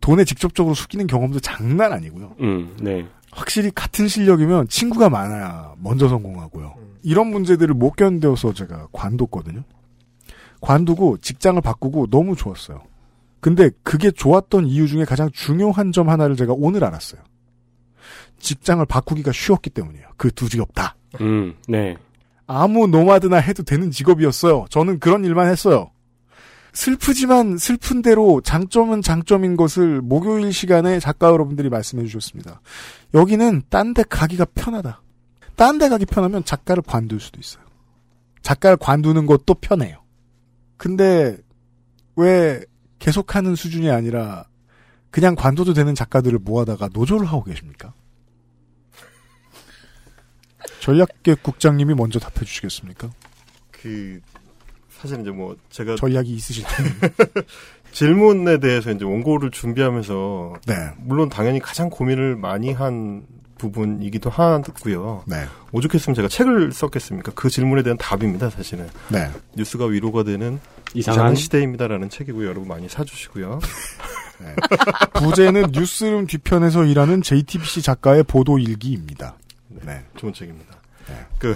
돈에 직접적으로 숙이는 경험도 장난 아니고요. 음, 네. 확실히 같은 실력이면 친구가 많아야 먼저 성공하고요. 이런 문제들을 못 견뎌서 제가 관뒀거든요. 관두고 직장을 바꾸고 너무 좋았어요. 근데 그게 좋았던 이유 중에 가장 중요한 점 하나를 제가 오늘 알았어요. 직장을 바꾸기가 쉬웠기 때문이에요. 그 두 직업 다. 음, 네. 아무 노마드나 해도 되는 직업이었어요. 저는 그런 일만 했어요. 슬프지만 슬픈 대로 장점은 장점인 것을 목요일 시간에 작가 여러분들이 말씀해 주셨습니다. 여기는 딴 데 가기가 편하다. 딴 데 가기 편하면 작가를 관둘 수도 있어요. 작가를 관두는 것도 편해요. 근데 왜 계속하는 수준이 아니라 그냥 관둬도 되는 작가들을 모아다가 노조를 하고 계십니까? 전략계 국장님이 먼저 답해 주시겠습니까? 그 사실 이제 뭐 제가 전략이 있으실 텐데. 질문에 대해서 이제 원고를 준비하면서 네. 물론 당연히 가장 고민을 많이 한 부분이기도 하고요. 네. 오죽했으면 제가 책을 썼겠습니까? 그 질문에 대한 답입니다, 사실은. 네. 뉴스가 위로가 되는 이상한 이상한 시대입니다라는 책이고요. 여러분 많이 사주시고요. 부제는 뉴스룸 뒤편에서 일하는 JTBC 작가의 보도 일기입니다. 네. 좋은 책입니다. 그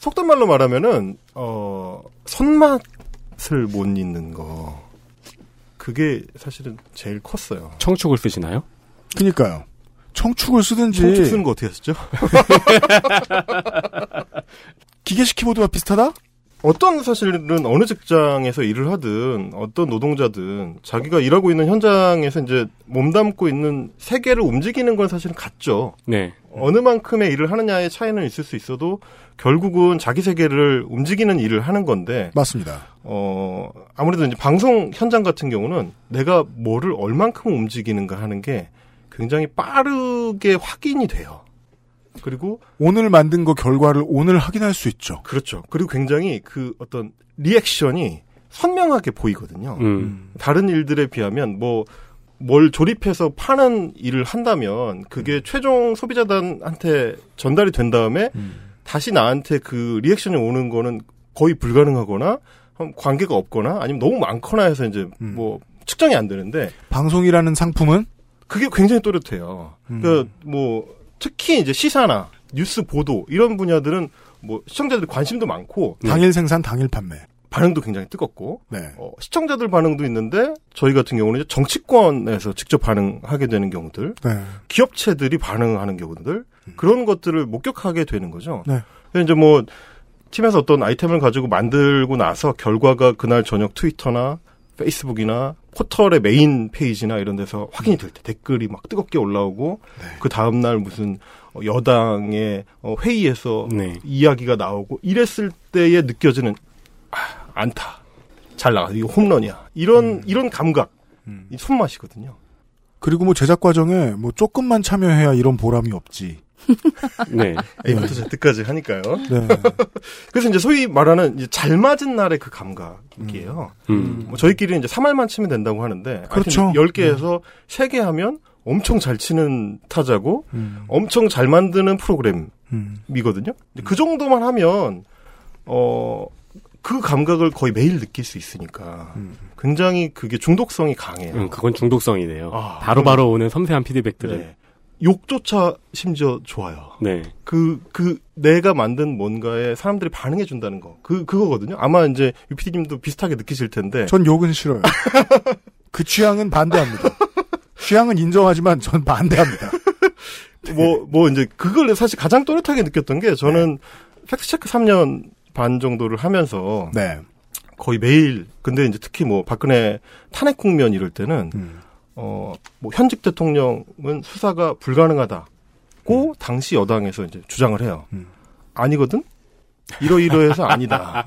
속된 말로 말하면은 어 손맛을 못 잇는 거 그게 사실은 제일 컸어요. 청축을 쓰시나요? 그니까요. 청축을 쓰든지. 청축 쓰는 거 어떻게 하셨죠? 기계식 키보드와 비슷하다? 어떤 사실은 어느 직장에서 일을 하든 어떤 노동자든 자기가 일하고 있는 현장에서 이제 몸담고 있는 세계를 움직이는 건 사실은 같죠. 네. 어느 만큼의 일을 하느냐의 차이는 있을 수 있어도 결국은 자기 세계를 움직이는 일을 하는 건데 맞습니다. 어 아무래도 이제 방송 현장 같은 경우는 내가 뭐를 얼만큼 움직이는가 하는 게 굉장히 빠르게 확인이 돼요. 그리고 오늘 만든 거 결과를 오늘 확인할 수 있죠. 그렇죠. 그리고 굉장히 그 어떤 리액션이 선명하게 보이거든요. 음. 다른 일들에 비하면 뭐 뭘 조립해서 파는 일을 한다면 그게 최종 소비자단한테 전달이 된 다음에 다시 나한테 그 리액션이 오는 거는 거의 불가능하거나 관계가 없거나 아니면 너무 많거나 해서 이제 뭐 측정이 안 되는데 방송이라는 상품은 그게 굉장히 또렷해요. 그러니까 뭐 특히 이제 시사나 뉴스 보도 이런 분야들은 뭐 시청자들 관심도 많고 당일 생산 당일 판매. 반응도 굉장히 뜨겁고 네. 어, 시청자들 반응도 있는데 저희 같은 경우는 이제 정치권에서 직접 반응하게 되는 경우들, 네. 기업체들이 반응하는 경우들 그런 것들을 목격하게 되는 거죠. 네. 그래서 이제 뭐 팀에서 어떤 아이템을 가지고 만들고 나서 결과가 그날 저녁 트위터나 페이스북이나 포털의 메인 페이지나 이런 데서 확인이 될 때 댓글이 막 뜨겁게 올라오고 그 다음 날 무슨 어, 여당의 어, 회의에서 이야기가 나오고 이랬을 때에 느껴지는 아, 안타 잘 나가 이거 홈런이야 이런 이런 감각 이 손맛이거든요. 그리고 뭐 제작 과정에 뭐 조금만 참여해야 이런 보람이 없지. 네. A부터 Z까지 하니까요. 네. 그래서 이제 소위 말하는 이제 잘 맞은 날의 그 감각이에요. 음. 뭐 저희끼리 이제 3할만 치면 된다고 하는데 그렇죠. 10개에서 3개 하면 엄청 잘 치는 타자고 음. 엄청 잘 만드는 프로그램이거든요. 음. 그 정도만 하면 어 그 감각을 거의 매일 느낄 수 있으니까 굉장히 그게 중독성이 강해요. 음, 그건 중독성이네요. 아, 바로 바로 오는 섬세한 피드백들은. 네. 욕조차 심지어 좋아요. 네. 그, 그, 내가 만든 뭔가에 사람들이 반응해 준다는 거. 그, 그거거든요. 아마 이제 유피디님도 비슷하게 느끼실 텐데. 전 욕은 싫어요. 그 취향은 반대합니다. 취향은 인정하지만 전 반대합니다. 뭐, 뭐, 이제, 그걸 사실 가장 또렷하게 느꼈던 게 저는 팩트체크 3년 반 정도를 하면서. 네. 거의 매일, 근데 이제 특히 뭐, 박근혜 탄핵 국면 이럴 때는, 음. 어, 뭐, 현직 대통령은 수사가 불가능하다고 당시 여당에서 이제 주장을 해요. 아니거든? 이러이러해서 아니다.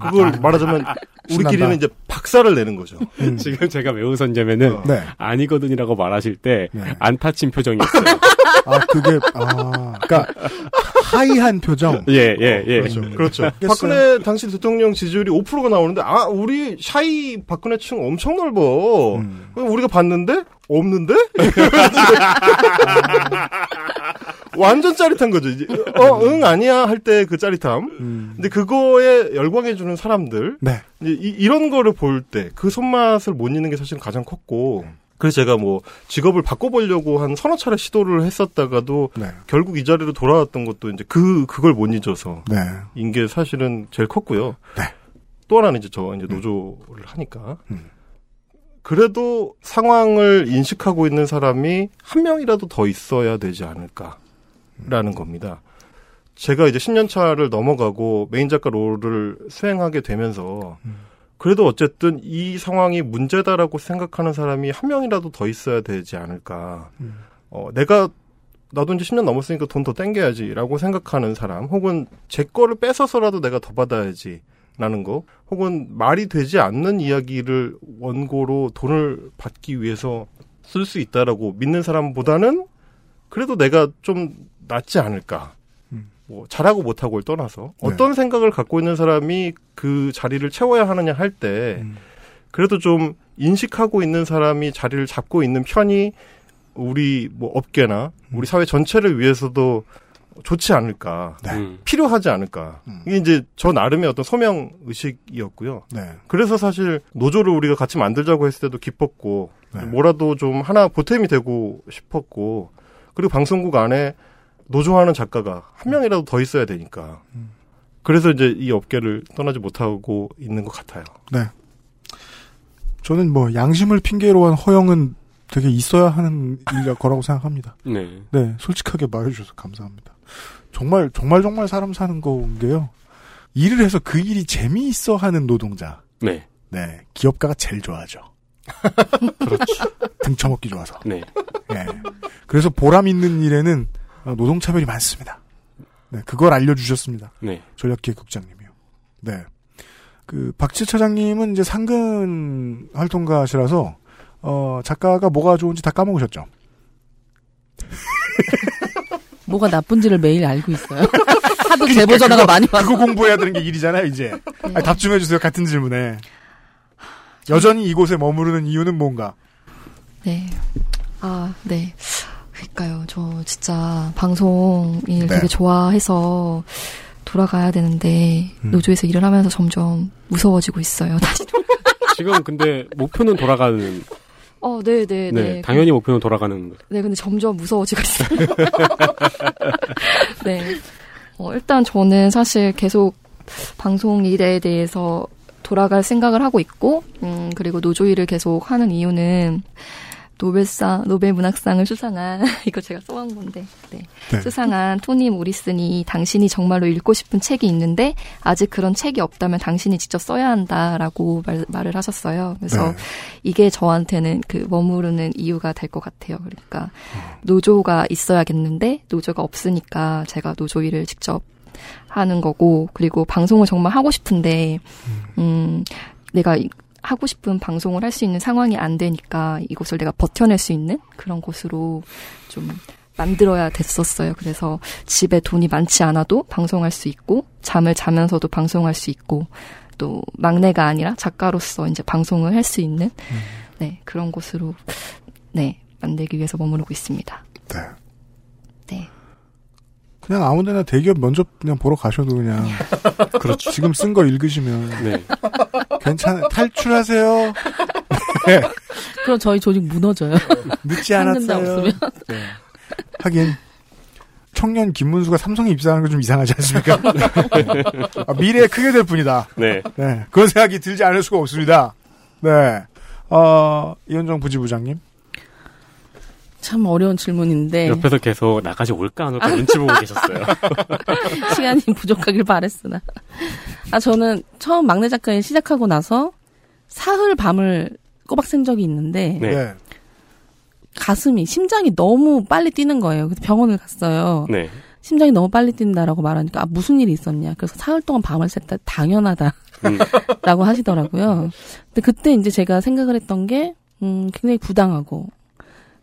그걸 말하자면 우리끼리는. 이제 박살을 내는 거죠. 지금 제가 왜 웃었냐면은 네. 아니거든이라고 말하실 때 안타 친 표정이었어요. 아, 그게, 아, 그니까, 하이한 표정. 예, 예, 예. 그렇죠. 그렇죠. 알겠어요. 박근혜 당시 대통령 지지율이 5%가 나오는데 아 우리 샤이 박근혜층 엄청 넓어. 음. 우리가 봤는데 없는데 완전 짜릿한 거죠. 이제 어 응 아니야 할 때 그 짜릿함. 근데 그거에 열광해 주는 사람들. 네. 이제 이, 런 거를 볼 때 그 손맛을 못 잇는 게 사실 가장 컸고. 그래서 제가 뭐 직업을 바꿔보려고 한 서너 차례 시도를 했었다가도 네. 결국 이 자리로 돌아왔던 것도 이제 그 그걸 못 잊어서 네. 인게 사실은 제일 컸고요. 또 하나는 이제 저 이제 노조를 하니까 그래도 상황을 인식하고 있는 사람이 한 명이라도 더 있어야 되지 않을까 라는 겁니다. 제가 이제 10년 차를 넘어가고 메인 작가 롤을 수행하게 되면서 그래도 어쨌든 이 상황이 문제다라고 생각하는 사람이 한 명이라도 더 있어야 되지 않을까. 어, 내가 나도 이제 10년 넘었으니까 돈 더 땡겨야지라고 생각하는 사람, 혹은 제 거를 뺏어서라도 내가 더 받아야지. 라는 거, 혹은 말이 되지 않는 이야기를 원고로 돈을 받기 위해서 쓸 수 있다라고 믿는 사람보다는 그래도 내가 좀 낫지 않을까. 뭐 잘하고 못하고를 떠나서 네. 어떤 생각을 갖고 있는 사람이 그 자리를 채워야 하느냐 할때 그래도 좀 인식하고 있는 사람이 자리를 잡고 있는 편이 우리 뭐 업계나 우리 사회 전체를 위해서도 좋지 않을까, 네. 음. 필요하지 않을까. 이게 이제 저 나름의 어떤 소명 의식이었고요. 네. 그래서 사실 노조를 우리가 같이 만들자고 했을 때도 기뻤고 네. 뭐라도 좀 하나 보탬이 되고 싶었고 그리고 방송국 안에 노조하는 작가가 한 명이라도 더 있어야 되니까. 그래서 이제 이 업계를 떠나지 못하고 있는 것 같아요. 네. 저는 뭐 양심을 핑계로 한 허영은 되게 있어야 하는 일일 거라고 생각합니다. 네. 네, 솔직하게 말해주셔서 감사합니다. 정말 정말 정말 사람 사는 건 게요. 일을 해서 그 일이 재미있어 하는 노동자. 네. 네, 기업가가 제일 좋아하죠. 그렇죠. 등쳐먹기 좋아서. 네. 예. 그래서 보람 있는 일에는 어, 노동차별이 많습니다. 네, 그걸 알려주셨습니다. 네. 전략기획국장님이요. 네. 그, 박지 차장님은 이제 상근 활동가시라서, 어, 작가가 뭐가 좋은지 다 까먹으셨죠? 뭐가 나쁜지를 매일 알고 있어요. 하도 제보 전화가 많이 와서. 그거 공부해야 되는 게 일이잖아요, 이제. 아니, 답좀 해주세요, 같은 질문에. 여전히 이곳에 머무르는 이유는 뭔가? 네. 아, 네. 그니까요. 저 진짜 방송 일 네. 되게 좋아해서 돌아가야 되는데 음. 노조에서 일을 하면서 점점 무서워지고 있어요. 다시. 지금 근데 목표는 돌아가는. 어, 네, 네, 네. 네. 당연히 목표는 돌아가는. 네, 근데 점점 무서워지고 있어요. 네. 어, 일단 저는 사실 계속 방송 일에 대해서 돌아갈 생각을 하고 있고, 음, 그리고 노조 일을 계속 하는 이유는 노벨상, 노벨 문학상을 수상한, 이거 제가 써온 건데, 네. 네. 수상한 토니 모리슨이 당신이 정말로 읽고 싶은 책이 있는데, 아직 그런 책이 없다면 당신이 직접 써야 한다라고 말, 말을 하셨어요. 그래서 네. 이게 저한테는 그 머무르는 이유가 될 것 같아요. 그러니까 노조가 있어야겠는데 노조가 없으니까 제가 노조 일을 직접 하는 거고 그리고 방송을 정말 하고 싶은데 음 내가 이- 하고 싶은 방송을 할 수 있는 상황이 안 되니까 이곳을 내가 버텨낼 수 있는 그런 곳으로 좀 만들어야 됐었어요. 그래서 집에 돈이 많지 않아도 방송할 수 있고 잠을 자면서도 방송할 수 있고 또 막내가 아니라 작가로서 이제 방송을 할 수 있는 네 그런 곳으로 네 만들기 위해서 머무르고 있습니다. 네. 네. 그냥 아무 데나 대기업 면접 그냥 보러 가셔도 그냥. 그렇죠. 지금 쓴 거 읽으시면. 네. 괜찮아. 탈출하세요. 그럼 저희 조직 무너져요. 늦지 않았어요. 없으면. 네. 하긴 청년 김문수가 삼성에 입사하는 건 좀 이상하지 않습니까? 아, 미래에 크게 될 뿐이다. 네. 네. 그런 생각이 들지 않을 수가 없습니다. 네. 어, 이현정 부지부장님. 참 어려운 질문인데 옆에서 계속 나까지 올까 안 올까 눈치 보고 계셨어요. 시간이 부족하길 바랬으나. 아 저는 처음 막내 작가에 시작하고 나서 사흘 밤을 꼬박 샌 적이 있는데 네. 가슴이 심장이 너무 빨리 뛰는 거예요. 그래서 병원을 갔어요. 네. 심장이 너무 빨리 뛴다라고 말하니까 아, 무슨 일이 있었냐. 그래서 사흘 동안 밤을 샜다 당연하다. 음. 라고 하시더라고요. 근데 그때 이제 제가 생각을 했던 게, 음, 굉장히 부당하고,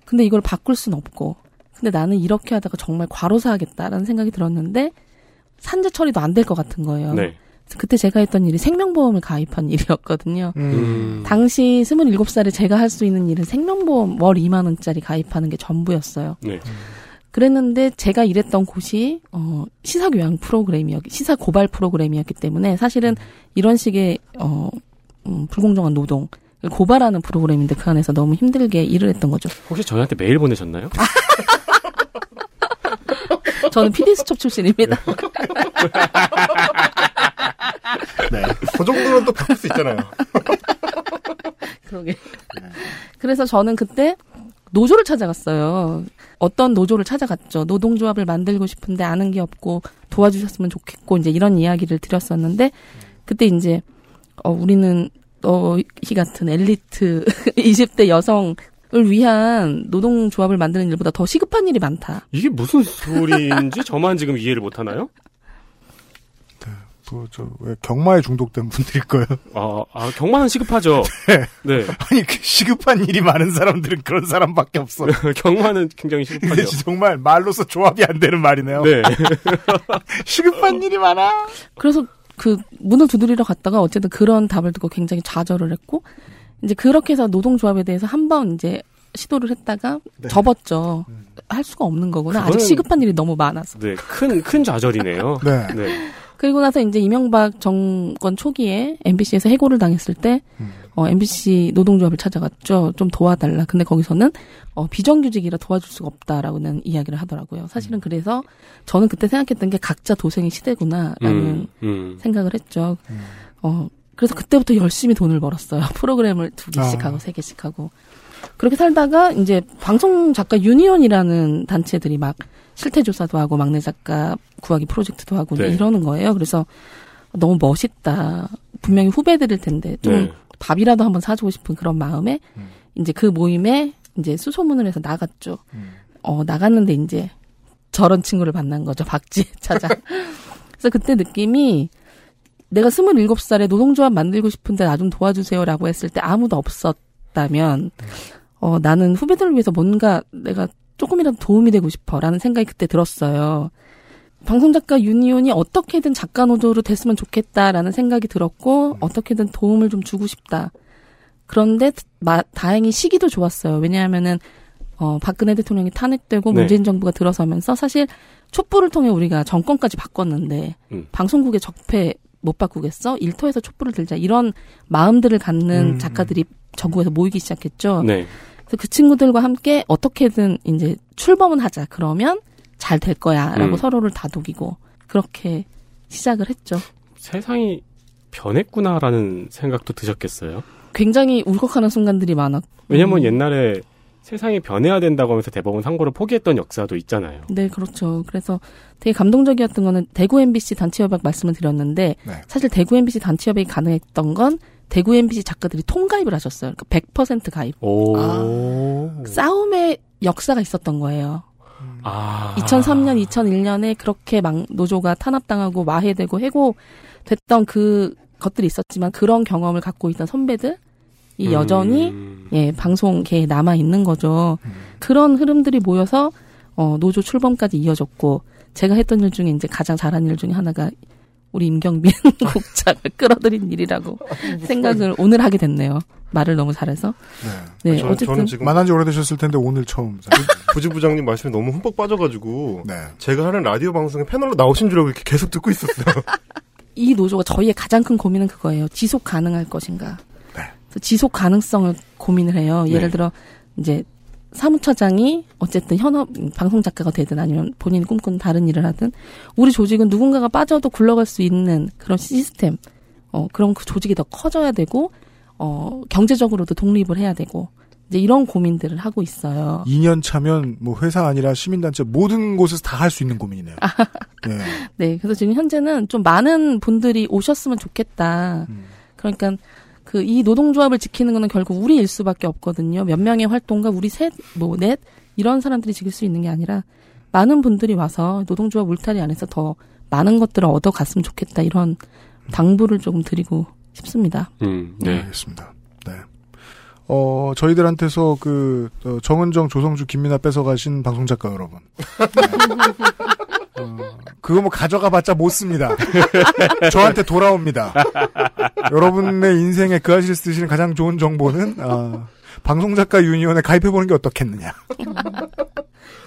근데 이걸 바꿀 순 없고, 근데 나는 이렇게 하다가 정말 과로사 하겠다라는 생각이 들었는데, 산재 처리도 안 될 것 같은 거예요. 네. 그때 제가 했던 일이 생명보험을 가입한 일이었거든요. 음. 당시 27살에 제가 할 수 있는 일은 생명보험 월 2만 원짜리 가입하는 게 전부였어요. 네. 그랬는데 제가 일했던 곳이 어 시사 교양 프로그램이었 시사 고발 프로그램이었기 때문에 사실은 이런 식의 어 음, 불공정한 노동 을 고발하는 프로그램인데 그 안에서 너무 힘들게 일을 했던 거죠. 혹시 저희한테 메일 보내셨나요? 저는 PD 수첩 출신입니다. 네. 그 정도는 또 바꿀 수 있잖아요. 그러게. 그래서 저는 그때 노조를 찾아갔어요. 어떤 노조를 찾아갔죠. 노동조합을 만들고 싶은데 아는 게 없고 도와주셨으면 좋겠고 이제 이런 이야기를 드렸었는데 그때 이제 어 우리는 너희 같은 엘리트 20대 여성을 위한 노동조합을 만드는 일보다 더 시급한 일이 많다. 이게 무슨 소리인지 저만 지금 이해를 못 하나요? 그, 저, 왜 경마에 중독된 분들일 거예요. 아, 아 경마는 시급하죠. 네. 아니, 그 시급한 일이 많은 사람들은 그런 사람밖에 없어. 경마는 굉장히 시급하죠. 정말 말로서 조합이 안 되는 말이네요. 네. 시급한 일이 많아. 그래서 그 문을 두드리러 갔다가 어쨌든 그런 답을 듣고 굉장히 좌절을 했고 이제 그렇게 해서 노동조합에 대해서 한 번 이제 시도를 했다가 네. 접었죠. 할 수가 없는 거구나. 아직 시급한 일이 너무 많아서. 네, 큰, 큰 좌절이네요. 네. 그리고 나서 이제 이명박 정권 초기에 MBC에서 해고를 당했을 때, 어, MBC 노동조합을 찾아갔죠. 좀 도와달라. 근데 거기서는, 어, 비정규직이라 도와줄 수가 없다라고는 이야기를 하더라고요. 사실은 그래서 저는 그때 생각했던 게 각자 도생의 시대구나라는 음, 음. 생각을 했죠. 어, 그래서 그때부터 열심히 돈을 벌었어요. 프로그램을 두 개씩 아. 하고 세 개씩 하고. 그렇게 살다가 이제 방송 작가 유니온이라는 단체들이 막 실태 조사도 하고 막내 작가 구하기 프로젝트도 하고 네. 이러는 거예요. 그래서 너무 멋있다. 분명히 후배들일 텐데 좀 네. 밥이라도 한번 사주고 싶은 그런 마음에 이제 그 모임에 이제 수소문을 해서 나갔죠. 어, 나갔는데 이제 저런 친구를 만난 거죠. 박지혜 차장. 그래서 그때 느낌이 내가 27살에 노동조합 만들고 싶은데 나 좀 도와주세요라고 했을 때 아무도 없었다면, 어, 나는 후배들을 위해서 뭔가 내가 조금이라도 도움이 되고 싶어 라는 생각이 그때 들었어요. 방송작가 유니온이 어떻게든 작가 노조로 됐으면 좋겠다라는 생각이 들었고, 어떻게든 도움을 좀 주고 싶다. 그런데 마- 다행히 시기도 좋았어요. 왜냐하면은 어, 박근혜 대통령이 탄핵되고 네. 문재인 정부가 들어서면서 사실 촛불을 통해 우리가 정권까지 바꿨는데 음. 방송국의 적폐 못 바꾸겠어? 일터에서 촛불을 들자 이런 마음들을 갖는 음. 작가들이 전국에서 모이기 시작했죠. 네. 그래서 그 친구들과 함께 어떻게든 이제 출범은 하자. 그러면 잘 될 거야라고 음. 서로를 다독이고 그렇게 시작을 했죠. 세상이 변했구나라는 생각도 드셨겠어요? 굉장히 울컥하는 순간들이 많았고. 왜냐면 음. 옛날에 세상이 변해야 된다고 하면서 대법원 선고를 포기했던 역사도 있잖아요. 네, 그렇죠. 그래서 되게 감동적이었던 거는 대구 MBC 단체협약 말씀을 드렸는데 네. 사실 대구 MBC 단체협약이 가능했던 건 대구 MBC 작가들이 통가입을 하셨어요. 그러니까 100% 가입. 오. 싸움의 역사가 있었던 거예요. 아. 2003년, 2001년에 그렇게 막 노조가 탄압당하고 마해되고 해고됐던 그 것들이 있었지만 그런 경험을 갖고 있던 선배들 이 여전히 예 방송계에 남아 있는 거죠. 그런 흐름들이 모여서 어, 노조 출범까지 이어졌고 제가 했던 일 중에 이제 가장 잘한 일 중에 하나가 우리 임경빈 국장을 끌어들인 일이라고 생각을 오늘 하게 됐네요. 말을 너무 잘해서. 네, 저- 어쨌든 저는 지금 만난 지 오래되셨을 텐데 오늘 처음. 부지부장님 말씀에 너무 흠뻑 빠져가지고 네. 제가 하는 라디오 방송에 패널로 나오신 줄 알고 이렇게 계속 듣고 있었어요. 이 노조가 저희의 가장 큰 고민은 그거예요. 지속 가능할 것인가. 그래서 지속 가능성을 고민을 해요. 예를 네. 들어 이제 사무처장이 어쨌든 현업 방송 작가가 되든 아니면 본인이 꿈꾸는 다른 일을 하든 우리 조직은 누군가가 빠져도 굴러갈 수 있는 그런 시스템. 어 그런 그 조직이 더 커져야 되고 어 경제적으로도 독립을 해야 되고 이제 이런 고민들을 하고 있어요. 2년 차면 뭐 회사 아니라 시민단체 모든 곳에서 다 할 수 있는 고민이네요. 네. 네, 그래서 지금 현재는 좀 많은 분들이 오셨으면 좋겠다. 그러니까 그 이 노동조합을 지키는 거는 결국 우리 일 수밖에 없거든요. 몇 명의 활동가 우리 셋, 뭐 넷 이런 사람들이 지킬 수 있는 게 아니라 많은 분들이 와서 노동조합 울타리 안에서 더 많은 것들을 얻어갔으면 좋겠다 이런 당부를 조금 드리고 싶습니다. 음, 네. 알겠습니다. 네. 어, 저희들한테서 그, 어, 정은정, 조성주, 김민아 뺏어가신 방송작가 여러분. 네. 어, 그거 뭐 가져가 봤자 못 씁니다. 저한테 돌아옵니다. 여러분의 인생에 그 아실 쓰시는 가장 좋은 정보는, 아, 방송작가 유니온에 가입해보는 게 어떻겠느냐.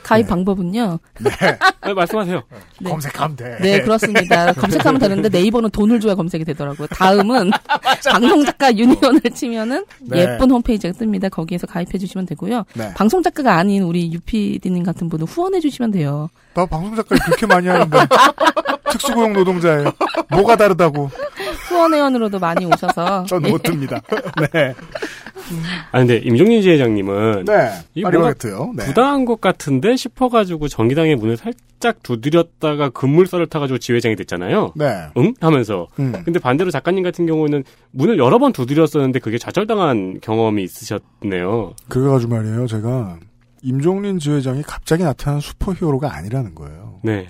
가입 방법은요. 네, 말씀하세요. 네. 검색하면 돼. 네, 그렇습니다. 검색하면 되는데 네이버는 돈을 줘야 검색이 되더라고요. 다음은 방송작가 유니온을 치면은 네. 예쁜 홈페이지가 뜹니다. 거기에서 가입해 주시면 되고요. 네. 방송작가가 아닌 우리 유피디님 같은 분은 후원해 주시면 돼요. 나 방송작가 그렇게 많이 하는데. 특수고용 노동자예요. 뭐가 다르다고. 후원회원으로도 많이 오셔서 전 못 듭니다. 네. 아 근데 임종민 지회장님은 네. 이 파리바게트요. 네. 부당한 것 같은데 싶어가지고 정의당의 문을 살짝 두드렸다가 급물살을 타가지고 지회장이 됐잖아요. 네. 응? 하면서. 음. 근데 반대로 작가님 같은 경우는 문을 여러 번 두드렸었는데 그게 좌절당한 경험이 있으셨네요. 그래가지고 말이에요. 제가 임종린 지회장이 갑자기 나타난 슈퍼히어로가 아니라는 거예요. 네.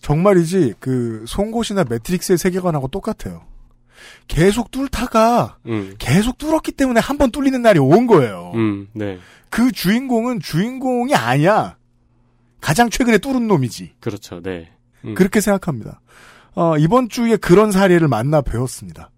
정말이지 그 송곳이나 매트릭스의 세계관하고 똑같아요. 계속 뚫다가 음. 계속 뚫었기 때문에 한 번 뚫리는 날이 온 거예요. 음, 네. 그 주인공은 주인공이 아니야. 가장 최근에 뚫은 놈이지. 그렇죠, 네. 음. 그렇게 생각합니다. 어, 이번 주에 그런 사례를 만나 봤습니다.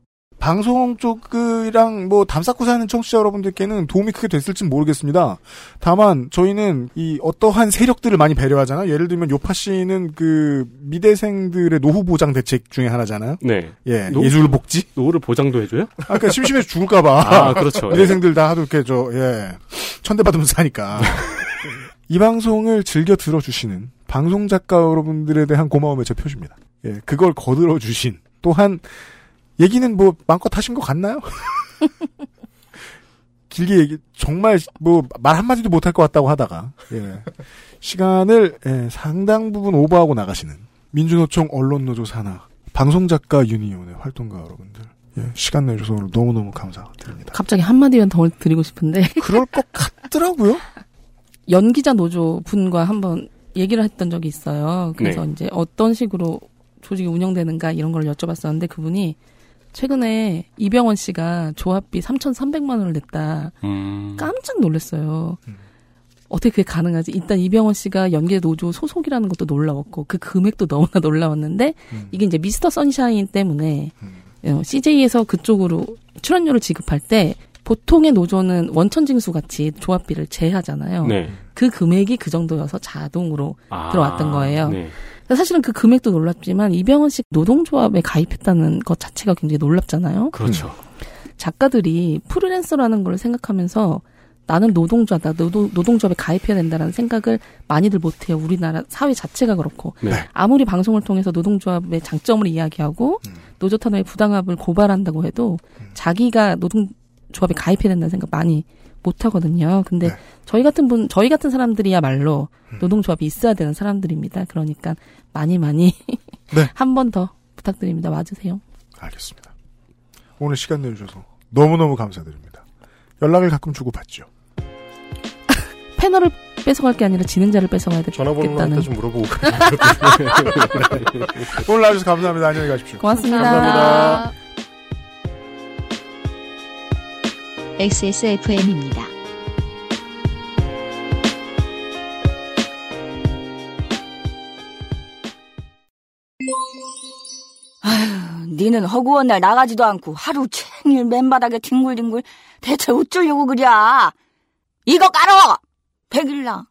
방송 쪽이랑 뭐 담쌓고 사는 청취자 여러분들께는 도움이 크게 됐을진 모르겠습니다. 다만 저희는 이 어떠한 세력들을 많이 배려하잖아요. 예를 들면 요파 씨는 그 미대생들의 노후 보장 대책 중에 하나잖아요. 네. 예, 노- 예술 복지. 노후를 보장도 해줘요? 아, 그러니까 심심해서 죽을까봐. 아, 그렇죠. 미대생들 다 하도 이렇게 저, 예. 천대 받으면서 사니까. 이 방송을 즐겨 들어주시는 방송 작가 여러분들에 대한 고마움의 제 표시입니다. 예, 그걸 거들어 주신 또한 얘기는 뭐 마음껏 하신 것 같나요? 길게 얘기 정말 뭐 말 한마디도 못할 것 같다고 하다가 예. 시간을 예, 상당 부분 오버하고 나가시는 민주노총 언론노조 산하 방송작가 유니온의 활동가 여러분들 예, 시간 내주셔서 오늘 너무너무 감사드립니다. 갑자기 한마디만 더 드리고 싶은데. 그럴 것 같더라고요. 연기자 노조 분과 한번 얘기를 했던 적이 있어요. 그래서 네. 이제 어떤 식으로 조직이 운영되는가 이런 걸 여쭤봤었는데 그분이 최근에 이병헌 씨가 조합비 3,300만 원을 냈다. 음. 깜짝 놀랐어요. 어떻게 그게 가능하지? 일단 이병헌 씨가 연계 노조 소속이라는 것도 놀라웠고 그 금액도 너무나 놀라웠는데 이게 이제 미스터 선샤인 때문에 어, CJ에서 그쪽으로 출연료를 지급할 때 보통의 노조는 원천징수 같이 조합비를 제하잖아요. 네. 그 금액이 그 정도여서 자동으로 아, 들어왔던 거예요. 네. 사실은 그 금액도 놀랍지만 이병헌 씨 노동조합에 가입했다는 것 자체가 굉장히 놀랍잖아요. 그렇죠. 작가들이 프리랜서라는 걸 생각하면서 나는 노동자다, 노동, 노동조합에 가입해야 된다는 생각을 많이들 못해요. 우리나라 사회 자체가 그렇고. 네. 아무리 방송을 통해서 노동조합의 장점을 이야기하고 노조 탄원의 부당합을 고발한다고 해도 자기가 노동조합에 가입해야 된다는 생각 많이 못 하거든요. 근데 저희 같은 분, 저희 같은 사람들이야말로 노동조합이 있어야 되는 사람들입니다. 그러니까 많이 많이 한번 더 부탁드립니다. 와주세요. 알겠습니다. 오늘 시간 내주셔서 너무너무 감사드립니다. 연락을 가끔 주고받죠. 패널을 뺏어갈 게 아니라 진행자를 뺏어가야 전화번호한테 되겠다는. 좀 물어보고 오늘 나와주셔서 감사합니다. 안녕히 가십시오. 고맙습니다. 감사합니다. XSFM입니다. 아휴, 니는 허구한 날 나가지도 않고 하루 종일 맨바닥에 뒹굴뒹굴 대체 어쩌려고 그래? 이거 깔어! 백일랑.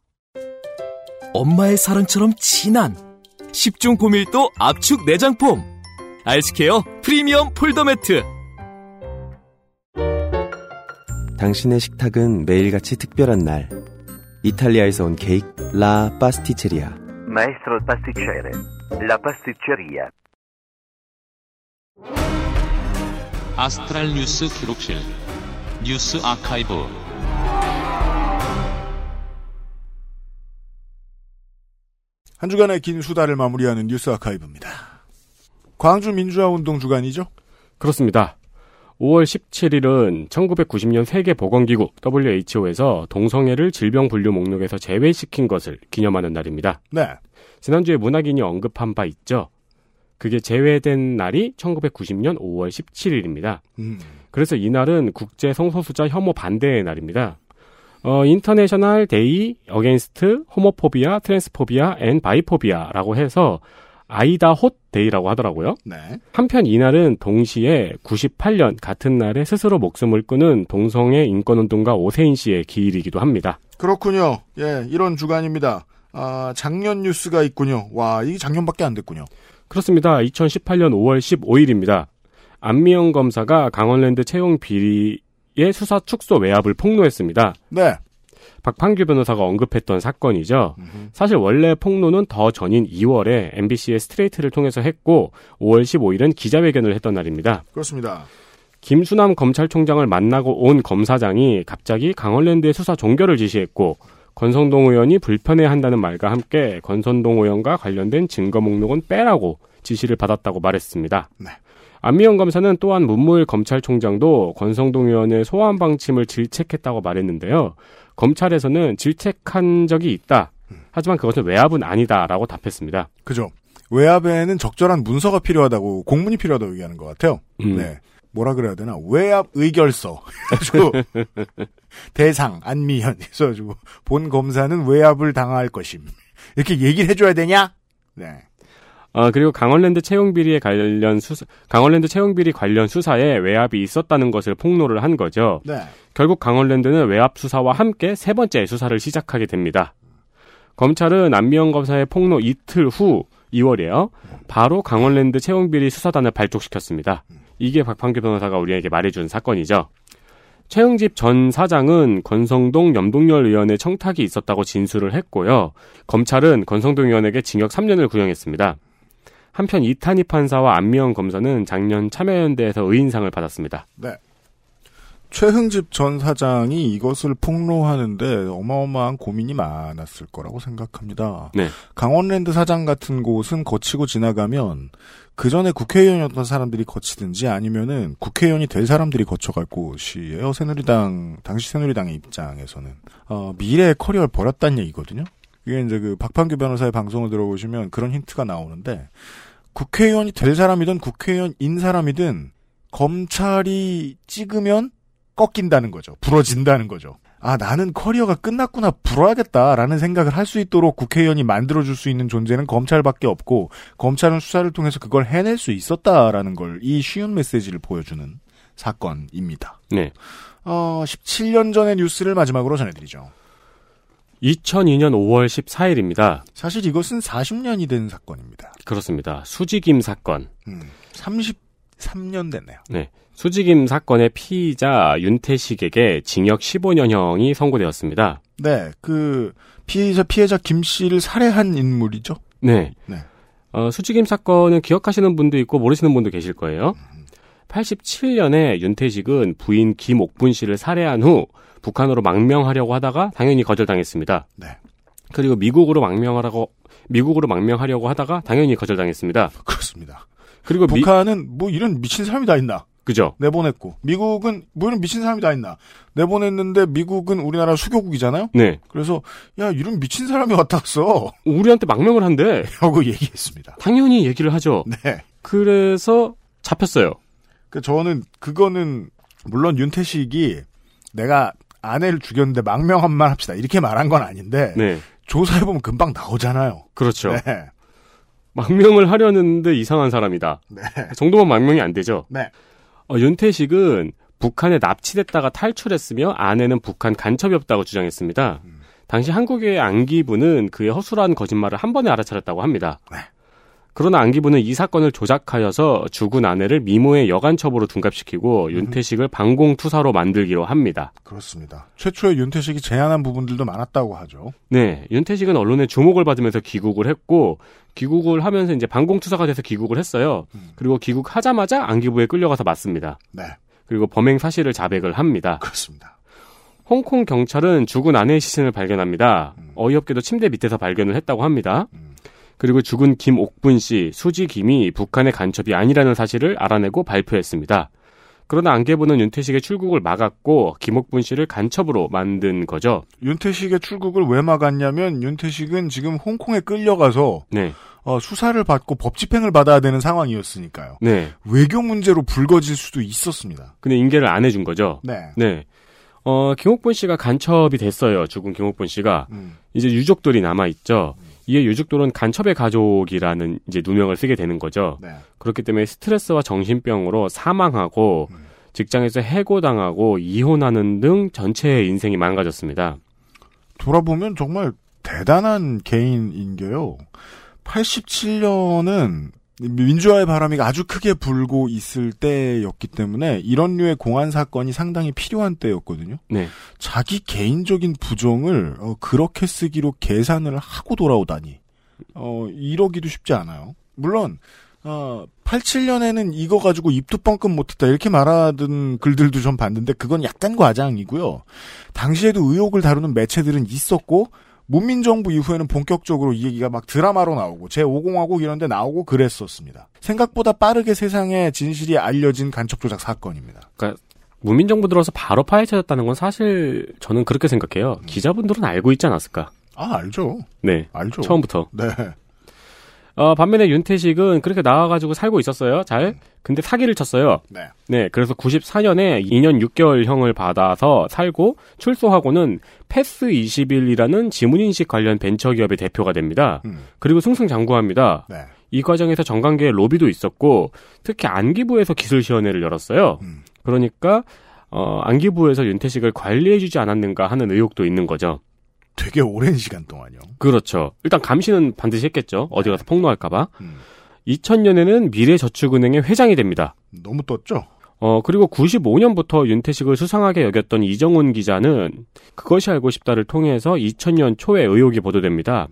엄마의 사랑처럼 진한 10중 고밀도 압축 내장폼 알스케어 프리미엄 폴더 매트 당신의 식탁은 매일같이 특별한 날. 이탈리아에서 온 케이크 라 파스티체리아. Maestro pasticcere. La pasticceria. 아스트랄 뉴스 기록실 뉴스 아카이브 한 주간의 긴 수다를 마무리하는 뉴스 아카이브입니다. 광주 민주화 운동 주간이죠? 그렇습니다. 5월 17일은 1990년 세계보건기구 WHO에서 동성애를 질병 분류 목록에서 제외시킨 것을 기념하는 날입니다. 네. 지난주에 문학인이 언급한 바 있죠. 그게 제외된 날이 1990년 5월 17일입니다. 음. 그래서 이날은 국제 성소수자 혐오 반대의 날입니다. 어, International Day Against Homophobia, Transphobia and Biphobia라고 해서 IDAHOT Day라고 하더라고요. 네. 한편 이날은 동시에 98년 같은 날에 스스로 목숨을 끊은 동성애 인권운동가 오세인 씨의 기일이기도 합니다. 그렇군요. 예, 이런 주간입니다. 아, 작년 뉴스가 있군요. 와, 이게 작년밖에 안 됐군요. 그렇습니다. 2018년 5월 15일입니다. 안미영 검사가 강원랜드 채용 비리의 수사 축소 외압을 폭로했습니다. 네. 박판규 변호사가 언급했던 사건이죠. 사실 원래 폭로는 더 전인 2월에 MBC의 스트레이트를 통해서 했고 5월 15일은 기자회견을 했던 날입니다. 그렇습니다. 김수남 검찰총장을 만나고 온 검사장이 갑자기 강원랜드의 수사 종결을 지시했고 권성동 의원이 불편해한다는 말과 함께 권선동 의원과 관련된 증거 목록은 빼라고 지시를 받았다고 말했습니다. 네. 안미영 검사는 또한 문무일 검찰총장도 권성동 의원의 소환 방침을 질책했다고 말했는데요. 검찰에서는 질책한 적이 있다. 하지만 그것은 외압은 아니다라고 답했습니다. 그죠. 외압에는 적절한 문서가 필요하다고, 공문이 필요하다고 얘기하는 것 같아요. 음. 네. 뭐라 그래야 되나? 외압 의결서. 해가지고, 대상, 안미현. 해가지고, 본 검사는 외압을 당할 것임. 이렇게 얘기를 해줘야 되냐? 네. 어, 그리고 강원랜드 채용 비리에 관련 수사, 강원랜드 채용 비리 관련 수사에 외압이 있었다는 것을 폭로를 한 거죠. 네. 결국 강원랜드는 외압 수사와 함께 세 번째 수사를 시작하게 됩니다. 검찰은 안미영 검사의 폭로 이틀 후 2월이에요. 바로 강원랜드 채용 비리 수사단을 발족시켰습니다. 이게 박판규 변호사가 우리에게 말해준 사건이죠. 최영집 전 사장은 권성동 염동열 의원의 청탁이 있었다고 진술을 했고요. 검찰은 권성동 의원에게 징역 3년을 구형했습니다. 한편 이탄희 판사와 안미영 검사는 작년 참여연대에서 의인상을 받았습니다. 네. 최흥집 전 사장이 이것을 폭로하는데 어마어마한 고민이 많았을 거라고 생각합니다. 네. 강원랜드 사장 같은 곳은 거치고 지나가면 그 전에 국회의원이었던 사람들이 거치든지 아니면은 국회의원이 될 사람들이 거쳐갈 곳이에요. 새누리당 당시 새누리당의 입장에서는 어, 미래의 커리어를 버렸다는 얘기거든요. 이게 이제 그 박판규 변호사의 방송을 들어보시면 그런 힌트가 나오는데 국회의원이 될 사람이든 국회의원인 사람이든 검찰이 찍으면 꺾인다는 거죠. 부러진다는 거죠. 아, 나는 커리어가 끝났구나, 불어야겠다라는 생각을 할 수 있도록 국회의원이 만들어줄 수 있는 존재는 검찰밖에 없고, 검찰은 수사를 통해서 그걸 해낼 수 있었다라는 걸, 이 쉬운 메시지를 보여주는 사건입니다. 네. 어, 17년 전의 뉴스를 마지막으로 전해드리죠. 2002년 5월 14일입니다. 사실 이것은 40년이 된 사건입니다. 그렇습니다. 수지김 사건. 음, 33년 됐네요. 네. 수지김 사건의 피의자 윤태식에게 징역 15년형이 선고되었습니다. 네, 그, 피해자, 피해자 김 씨를 살해한 인물이죠? 네. 네. 어, 수지김 사건은 기억하시는 분도 있고 모르시는 분도 계실 거예요. 87년에 윤태식은 부인 김옥분 씨를 살해한 후 북한으로 망명하려고 하다가 당연히 거절당했습니다. 네. 그리고 미국으로 망명하라고 미국으로 망명하려고 하다가 당연히 거절당했습니다. 그렇습니다. 그리고 미- 북한은 뭐 이런 미친 사람이 다 있나? 그죠? 내보냈고 미국은 뭐 이런 미친 사람이 다 있나? 내보냈는데 미국은 우리나라 수교국이잖아요. 네. 그래서 야 이런 미친 사람이 왔다 갔어. 우리한테 망명을 한대. 하고 얘기했습니다. 당연히 얘기를 하죠. 네. 그래서 잡혔어요. 그 저는 그거는 물론 윤태식이 내가 아내를 죽였는데 망명한만 합시다 이렇게 말한 건 아닌데 네. 조사해 보면 금방 나오잖아요. 그렇죠. 네. 망명을 하려는데 이상한 사람이다. 네. 그 정도면 망명이 안 되죠. 네. 어, 윤태식은 북한에 납치됐다가 탈출했으며 아내는 북한 간첩이 없다고 주장했습니다. 당시 한국의 안기부는 그의 허술한 거짓말을 한 번에 알아차렸다고 합니다. 그러나 안기부는 이 사건을 조작하여서 죽은 아내를 미모의 여간첩으로 둔갑시키고 윤태식을 방공투사로 만들기로 합니다. 그렇습니다. 최초에 윤태식이 제안한 부분들도 많았다고 하죠. 네, 윤태식은 언론의 주목을 받으면서 귀국을 했고 귀국을 하면서 이제 방공투사가 돼서 귀국을 했어요. 그리고 귀국하자마자 안기부에 끌려가서 맞습니다. 네. 그리고 범행 사실을 자백을 합니다. 그렇습니다. 홍콩 경찰은 죽은 아내의 시신을 발견합니다. 어이없게도 침대 밑에서 발견을 했다고 합니다. 그리고 죽은 김옥분 씨, 수지 김이 북한의 간첩이 아니라는 사실을 알아내고 발표했습니다. 그러나 안개부는 윤태식의 출국을 막았고 김옥분 씨를 간첩으로 만든 거죠. 윤태식의 출국을 왜 막았냐면 윤태식은 지금 홍콩에 끌려가서 네. 어, 수사를 받고 법 집행을 받아야 되는 상황이었으니까요. 네. 외교 문제로 불거질 수도 있었습니다. 근데 인계를 안 해준 거죠. 네. 네. 어, 김옥분 씨가 간첩이 됐어요. 죽은 김옥분 씨가. 음. 이제 유족들이 남아있죠. 이에 유족들은 간첩의 가족이라는 이제 누명을 쓰게 되는 거죠. 네. 그렇기 때문에 스트레스와 정신병으로 사망하고 직장에서 해고당하고 이혼하는 등 전체의 인생이 망가졌습니다. 돌아보면 정말 대단한 개인인 게요. 87년은 민주화의 바람이 아주 크게 불고 있을 때였기 때문에 이런 류의 공안 사건이 상당히 필요한 때였거든요. 네. 자기 개인적인 부정을 어, 그렇게 쓰기로 계산을 하고 돌아오다니 어, 이러기도 쉽지 않아요. 물론 어, 87년에는 이거 가지고 입도 뻥끗 못했다 이렇게 말하던 글들도 좀 봤는데 그건 약간 과장이고요. 당시에도 의혹을 다루는 매체들은 있었고 문민정부 이후에는 본격적으로 이 얘기가 막 드라마로 나오고 제5공화국 이런 데 나오고 그랬었습니다. 생각보다 빠르게 세상에 진실이 알려진 간첩 조작 사건입니다. 그러니까 문민정부 들어서 바로 파헤쳐졌다는 건 사실 저는 그렇게 생각해요. 기자분들은 알고 있지 않았을까? 아, 알죠. 네. 알죠. 처음부터. 네. 어, 반면에 윤태식은 그렇게 나와가지고 살고 있었어요. 잘. 근데 사기를 쳤어요. 네. 네. 그래서 94년에 2년 6개월형을 받아서 살고 출소하고는 패스 21이라는 지문인식 관련 벤처기업의 대표가 됩니다. 그리고 승승장구합니다. 네. 이 과정에서 정관계의 로비도 있었고 특히 안기부에서 기술시연회를 열었어요. 그러니까 어, 안기부에서 윤태식을 관리해주지 않았는가 하는 의혹도 있는 거죠. 되게 오랜 시간 동안요. 그렇죠. 일단 감시는 반드시 했겠죠. 어디 가서 폭로할까봐. 2000년에는 미래저축은행의 회장이 됩니다. 너무 떴죠? 어, 그리고 95년부터 윤태식을 수상하게 여겼던 이정훈 기자는 그것이 알고 싶다를 통해서 2000년 초에 의혹이 보도됩니다.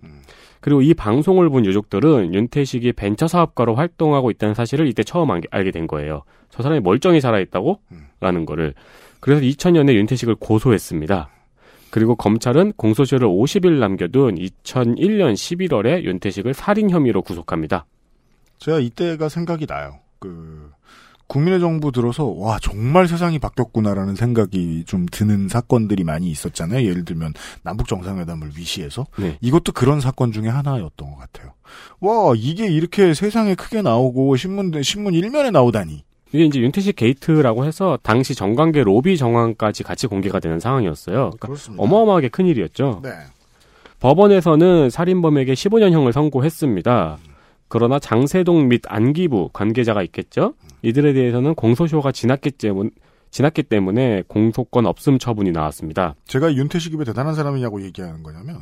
그리고 이 방송을 본 유족들은 윤태식이 벤처 사업가로 활동하고 있다는 사실을 이때 처음 알- 알게 된 거예요. 저 사람이 멀쩡히 살아있다고? 라는 거를. 그래서 2000년에 윤태식을 고소했습니다. 그리고 검찰은 공소시효를 50일 남겨둔 2001년 11월에 윤태식을 살인 혐의로 구속합니다. 제가 이때가 생각이 나요. 그 국민의 정부 들어서 와 정말 세상이 바뀌었구나라는 생각이 좀 드는 사건들이 많이 있었잖아요. 예를 들면 남북 정상회담을 위시해서 네. 이것도 그런 사건 중에 하나였던 것 같아요. 와 이게 이렇게 세상에 크게 나오고 신문 신문 일면에 나오다니. 이게 이제 윤태식 게이트라고 해서 당시 정관계 로비 정황까지 같이 공개가 되는 상황이었어요. 그러니까 어마어마하게 큰 일이었죠. 네. 법원에서는 살인범에게 15년형을 선고했습니다. 그러나 장세동 및 안기부 관계자가 있겠죠. 이들에 대해서는 공소시효가 지났기 때문 지났기 때문에 공소권 없음 처분이 나왔습니다. 제가 윤태식이 왜 대단한 사람이냐고 얘기하는 거냐면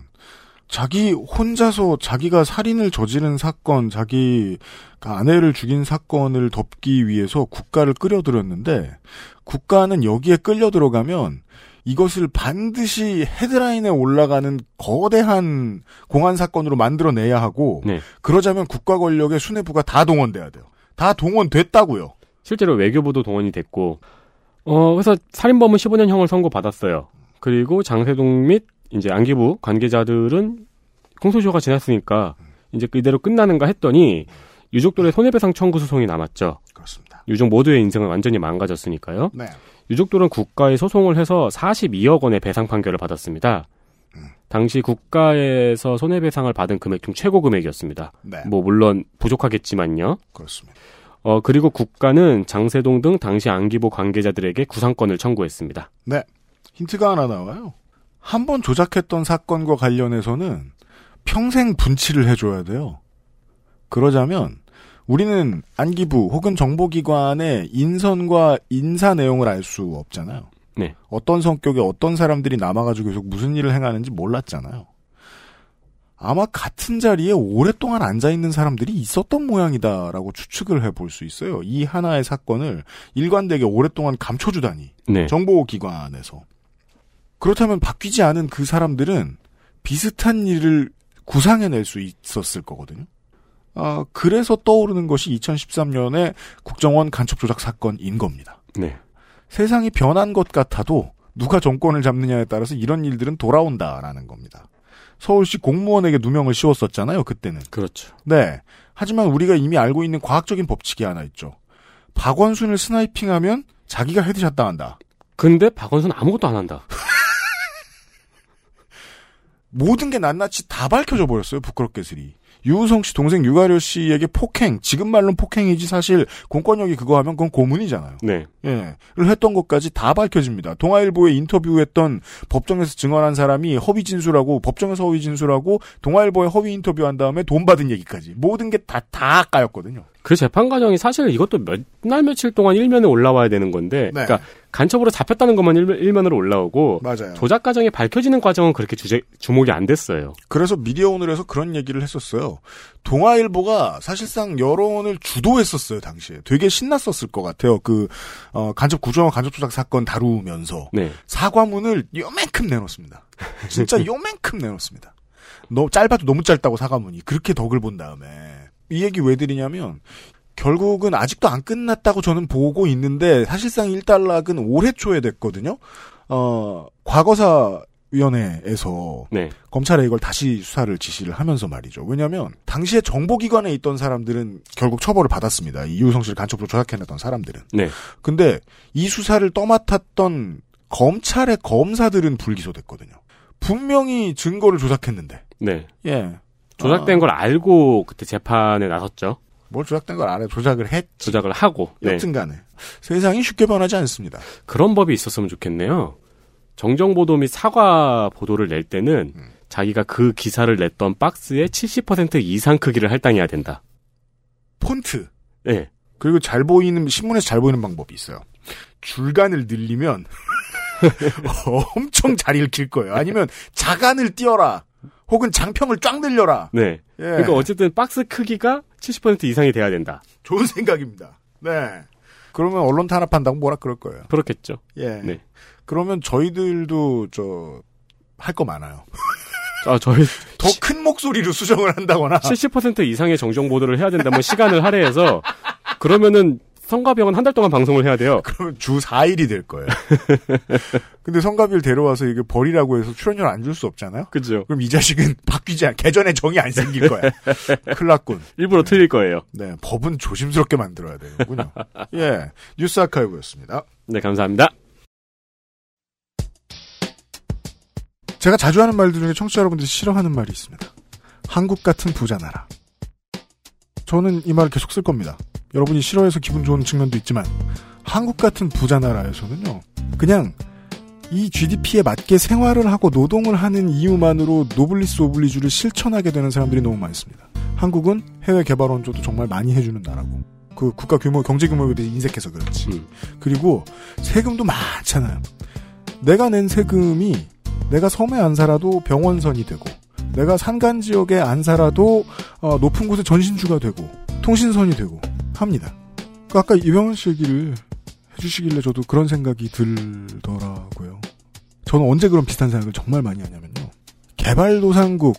자기 혼자서 자기가 살인을 저지른 사건, 자기 아내를 죽인 사건을 덮기 위해서 국가를 끌어들였는데 국가는 여기에 끌려 들어가면 이것을 반드시 헤드라인에 올라가는 거대한 공안 사건으로 만들어내야 하고 네. 그러자면 국가 권력의 수뇌부가 다 동원돼야 돼요. 다 동원됐다고요. 실제로 외교부도 동원이 됐고, 어, 그래서 살인범은 15년 형을 선고받았어요. 그리고 장세동 및 이제 안기부 관계자들은 공소시효가 지났으니까 이제 이대로 끝나는가 했더니 유족들의 손해배상 청구 소송이 남았죠. 그렇습니다. 유족 모두의 인생은 완전히 망가졌으니까요. 네. 유족들은 국가에 소송을 해서 42억 원의 배상 판결을 받았습니다. 당시 국가에서 손해배상을 받은 금액 중 최고 금액이었습니다. 네. 뭐 물론 부족하겠지만요. 그렇습니다. 어 그리고 국가는 장세동 등 당시 안기부 관계자들에게 구상권을 청구했습니다. 네. 힌트가 하나 나와요. 한 번 조작했던 사건과 관련해서는 평생 분치를 해줘야 돼요. 그러자면 우리는 안기부 혹은 정보기관의 인선과 인사 내용을 알 수 없잖아요. 네. 어떤 성격의 어떤 사람들이 남아가지고 계속 무슨 일을 행하는지 몰랐잖아요. 아마 같은 자리에 오랫동안 앉아있는 사람들이 있었던 모양이다라고 추측을 해볼 수 있어요. 이 하나의 사건을 일관되게 오랫동안 감춰주다니. 네. 정보기관에서. 그렇다면 바뀌지 않은 그 사람들은 비슷한 일을 구상해낼 수 있었을 거거든요. 아, 그래서 떠오르는 것이 2013년에 국정원 간첩 조작 사건인 겁니다. 네. 세상이 변한 것 같아도 누가 정권을 잡느냐에 따라서 이런 일들은 돌아온다라는 겁니다. 서울시 공무원에게 누명을 씌웠었잖아요, 그때는. 그렇죠. 네. 하지만 우리가 이미 알고 있는 과학적인 법칙이 하나 있죠. 박원순을 sniping하면 자기가 headshot 당한다. 근데 박원순 아무것도 안 한다. 모든 게 낱낱이 다 밝혀져 버렸어요, 부끄럽게스리. 유우성 씨 동생 유가려 씨에게 폭행, 지금 말로는 폭행이지 사실 공권력이 그거 하면 그건 고문이잖아요. 네. 예. 를 했던 것까지 다 밝혀집니다. 동아일보에 인터뷰했던 법정에서 증언한 사람이 허위 진술하고 법정에서 허위 진술하고 동아일보에 허위 인터뷰한 다음에 돈 받은 얘기까지 모든 게 다다 까였거든요. 그 재판 과정이 사실 이것도 몇 날 며칠 동안 일면에 올라와야 되는 건데, 네. 그러니까 간첩으로 잡혔다는 것만 일면, 일면 으로 올라오고, 맞아요. 조작 과정이 밝혀지는 과정은 그렇게 주제, 주목이 안 됐어요. 그래서 미디어 오늘에서 그런 얘기를 했었어요. 동아일보가 사실상 여론을 주도했었어요, 당시에. 되게 신났었을 것 같아요. 그, 어, 간첩 구조와 간첩 조작 사건 다루면서. 네. 사과문을 요만큼 내놓습니다. 진짜 요만큼 내놓습니다. 너, 짧아도 너무 짧다고 사과문이. 그렇게 덕을 본 다음에. 이 얘기 왜 드리냐면, 결국은 아직도 안 끝났다고 저는 보고 있는데, 사실상 1단락은 올해 초에 됐거든요. 어, 과거사 위원회에서 네. 검찰에 이걸 다시 수사를 지시를 하면서 말이죠. 왜냐하면 당시에 정보기관에 있던 사람들은 결국 처벌을 받았습니다. 이 이우성 씨를 간첩으로 조작해냈던 사람들은. 네. 근데 이 수사를 떠맡았던 검찰의 검사들은 불기소됐거든요. 분명히 증거를 조작했는데. 네. 예. 조작된 아. 걸 알고 그때 재판에 나섰죠. 뭘 조작된 걸 알아요. 조작을 했. 조작을 하고. 네. 여튼간에 세상이 쉽게 변하지 않습니다. 그런 법이 있었으면 좋겠네요. 정정 보도 및 사과 보도를 낼 때는 자기가 그 기사를 냈던 박스의 70% 이상 크기를 할당해야 된다. 폰트. 네. 그리고 잘 보이는 신문에서 잘 보이는 방법이 있어요. 줄간을 늘리면 엄청 잘 읽힐 거예요. 아니면 자간을 띄어라. 혹은 장평을 쫙 늘려라. 네. 예. 그러니까 어쨌든 박스 크기가 70% 이상이 돼야 된다. 좋은 생각입니다. 네. 그러면 언론 탄압한다고 뭐라 그럴 거예요. 그렇겠죠. 예. 네. 그러면 저희들도 저 할 거 많아요. 아, 저희 더 큰 목소리로 수정을 한다거나 70% 이상의 정정 보도를 해야 된다면 시간을 할애해서 그러면은 성가병은 한 달 동안 방송을 해야 돼요. 그러면 주 4일이 될 거예요. 근데 성가비를 데려와서 이게 버리라고 해서 출연료 안 줄 수 없잖아요. 그죠. 그럼 이 자식은 바뀌지 않, 개전에 정이 안 생길 거야. 큰일 났군. 일부러 틀릴 거예요. 네, 법은 조심스럽게 만들어야 되는군요. 예, 뉴스 아카이브였습니다. 네, 감사합니다. 제가 자주 하는 말들 중에 청취자 여러분들이 싫어하는 말이 있습니다. 한국 같은 부자 나라. 저는 이 말을 계속 쓸 겁니다. 여러분이 싫어해서 기분 좋은 측면도 있지만 한국 같은 부자 나라에서는요. 그냥 이 GDP에 맞게 생활을 하고 노동을 하는 이유만으로 노블리스 오블리주를 실천하게 되는 사람들이 너무 많습니다. 한국은 해외 개발 원조도 정말 많이 해주는 나라고. 그 국가 규모, 경제 규모에 대해 인색해서 그렇지. 그리고 세금도 많잖아요. 내가 낸 세금이 내가 섬에 안 살아도 병원선이 되고, 내가 산간 지역에 안 살아도 어, 높은 곳에 전신주가 되고, 통신선이 되고 합니다. 그 아까 이병헌 씨 얘기를 해주시길래 저도 그런 생각이 들더라고요. 저는 언제 그런 비슷한 생각을 정말 많이 하냐면요. 개발도상국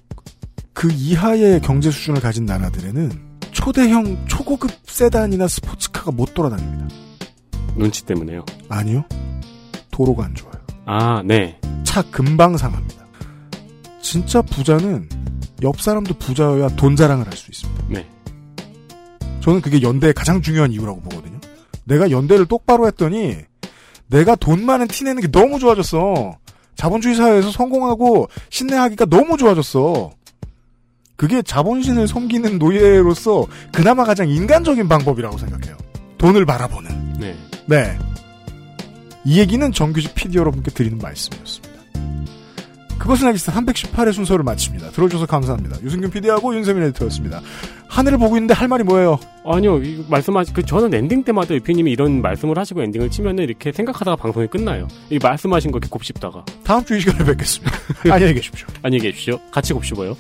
그 이하의 경제 수준을 가진 나라들에는 초대형 초고급 세단이나 스포츠카가 못 돌아다닙니다. 눈치 때문에요. 아니요. 도로가 안 좋아요. 아, 네. 차 금방 상합니다. 진짜 부자는 옆 사람도 부자여야 돈 자랑을 할 수 있습니다. 네. 저는 그게 연대의 가장 중요한 이유라고 보거든요. 내가 연대를 똑바로 했더니 내가 돈 많은 티 내는 게 너무 좋아졌어. 자본주의 사회에서 성공하고 신뢰하기가 너무 좋아졌어. 그게 자본신을 섬기는 노예로서 그나마 가장 인간적인 방법이라고 생각해요. 돈을 바라보는. 네. 네. 이 얘기는 정규직 PD 여러분께 드리는 말씀이었습니다. 그것은 알기 싫다 318회 순서를 마칩니다. 들어줘서 감사합니다. 유승균 PD하고 윤세민 에디터였습니다. 하늘을 보고 있는데 할 말이 뭐예요? 아니요, 말씀하시, 그, 저는 엔딩 때마다 유피님이 이런 말씀을 하시고 엔딩을 치면은 이렇게 생각하다가 방송이 끝나요. 이 말씀하신 거 이렇게 곱씹다가. 다음 주 이 시간에 뵙겠습니다. 안녕히 계십시오. 안녕히 계십시오. 같이 곱씹어요.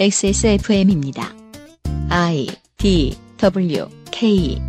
XSFM입니다. I D W K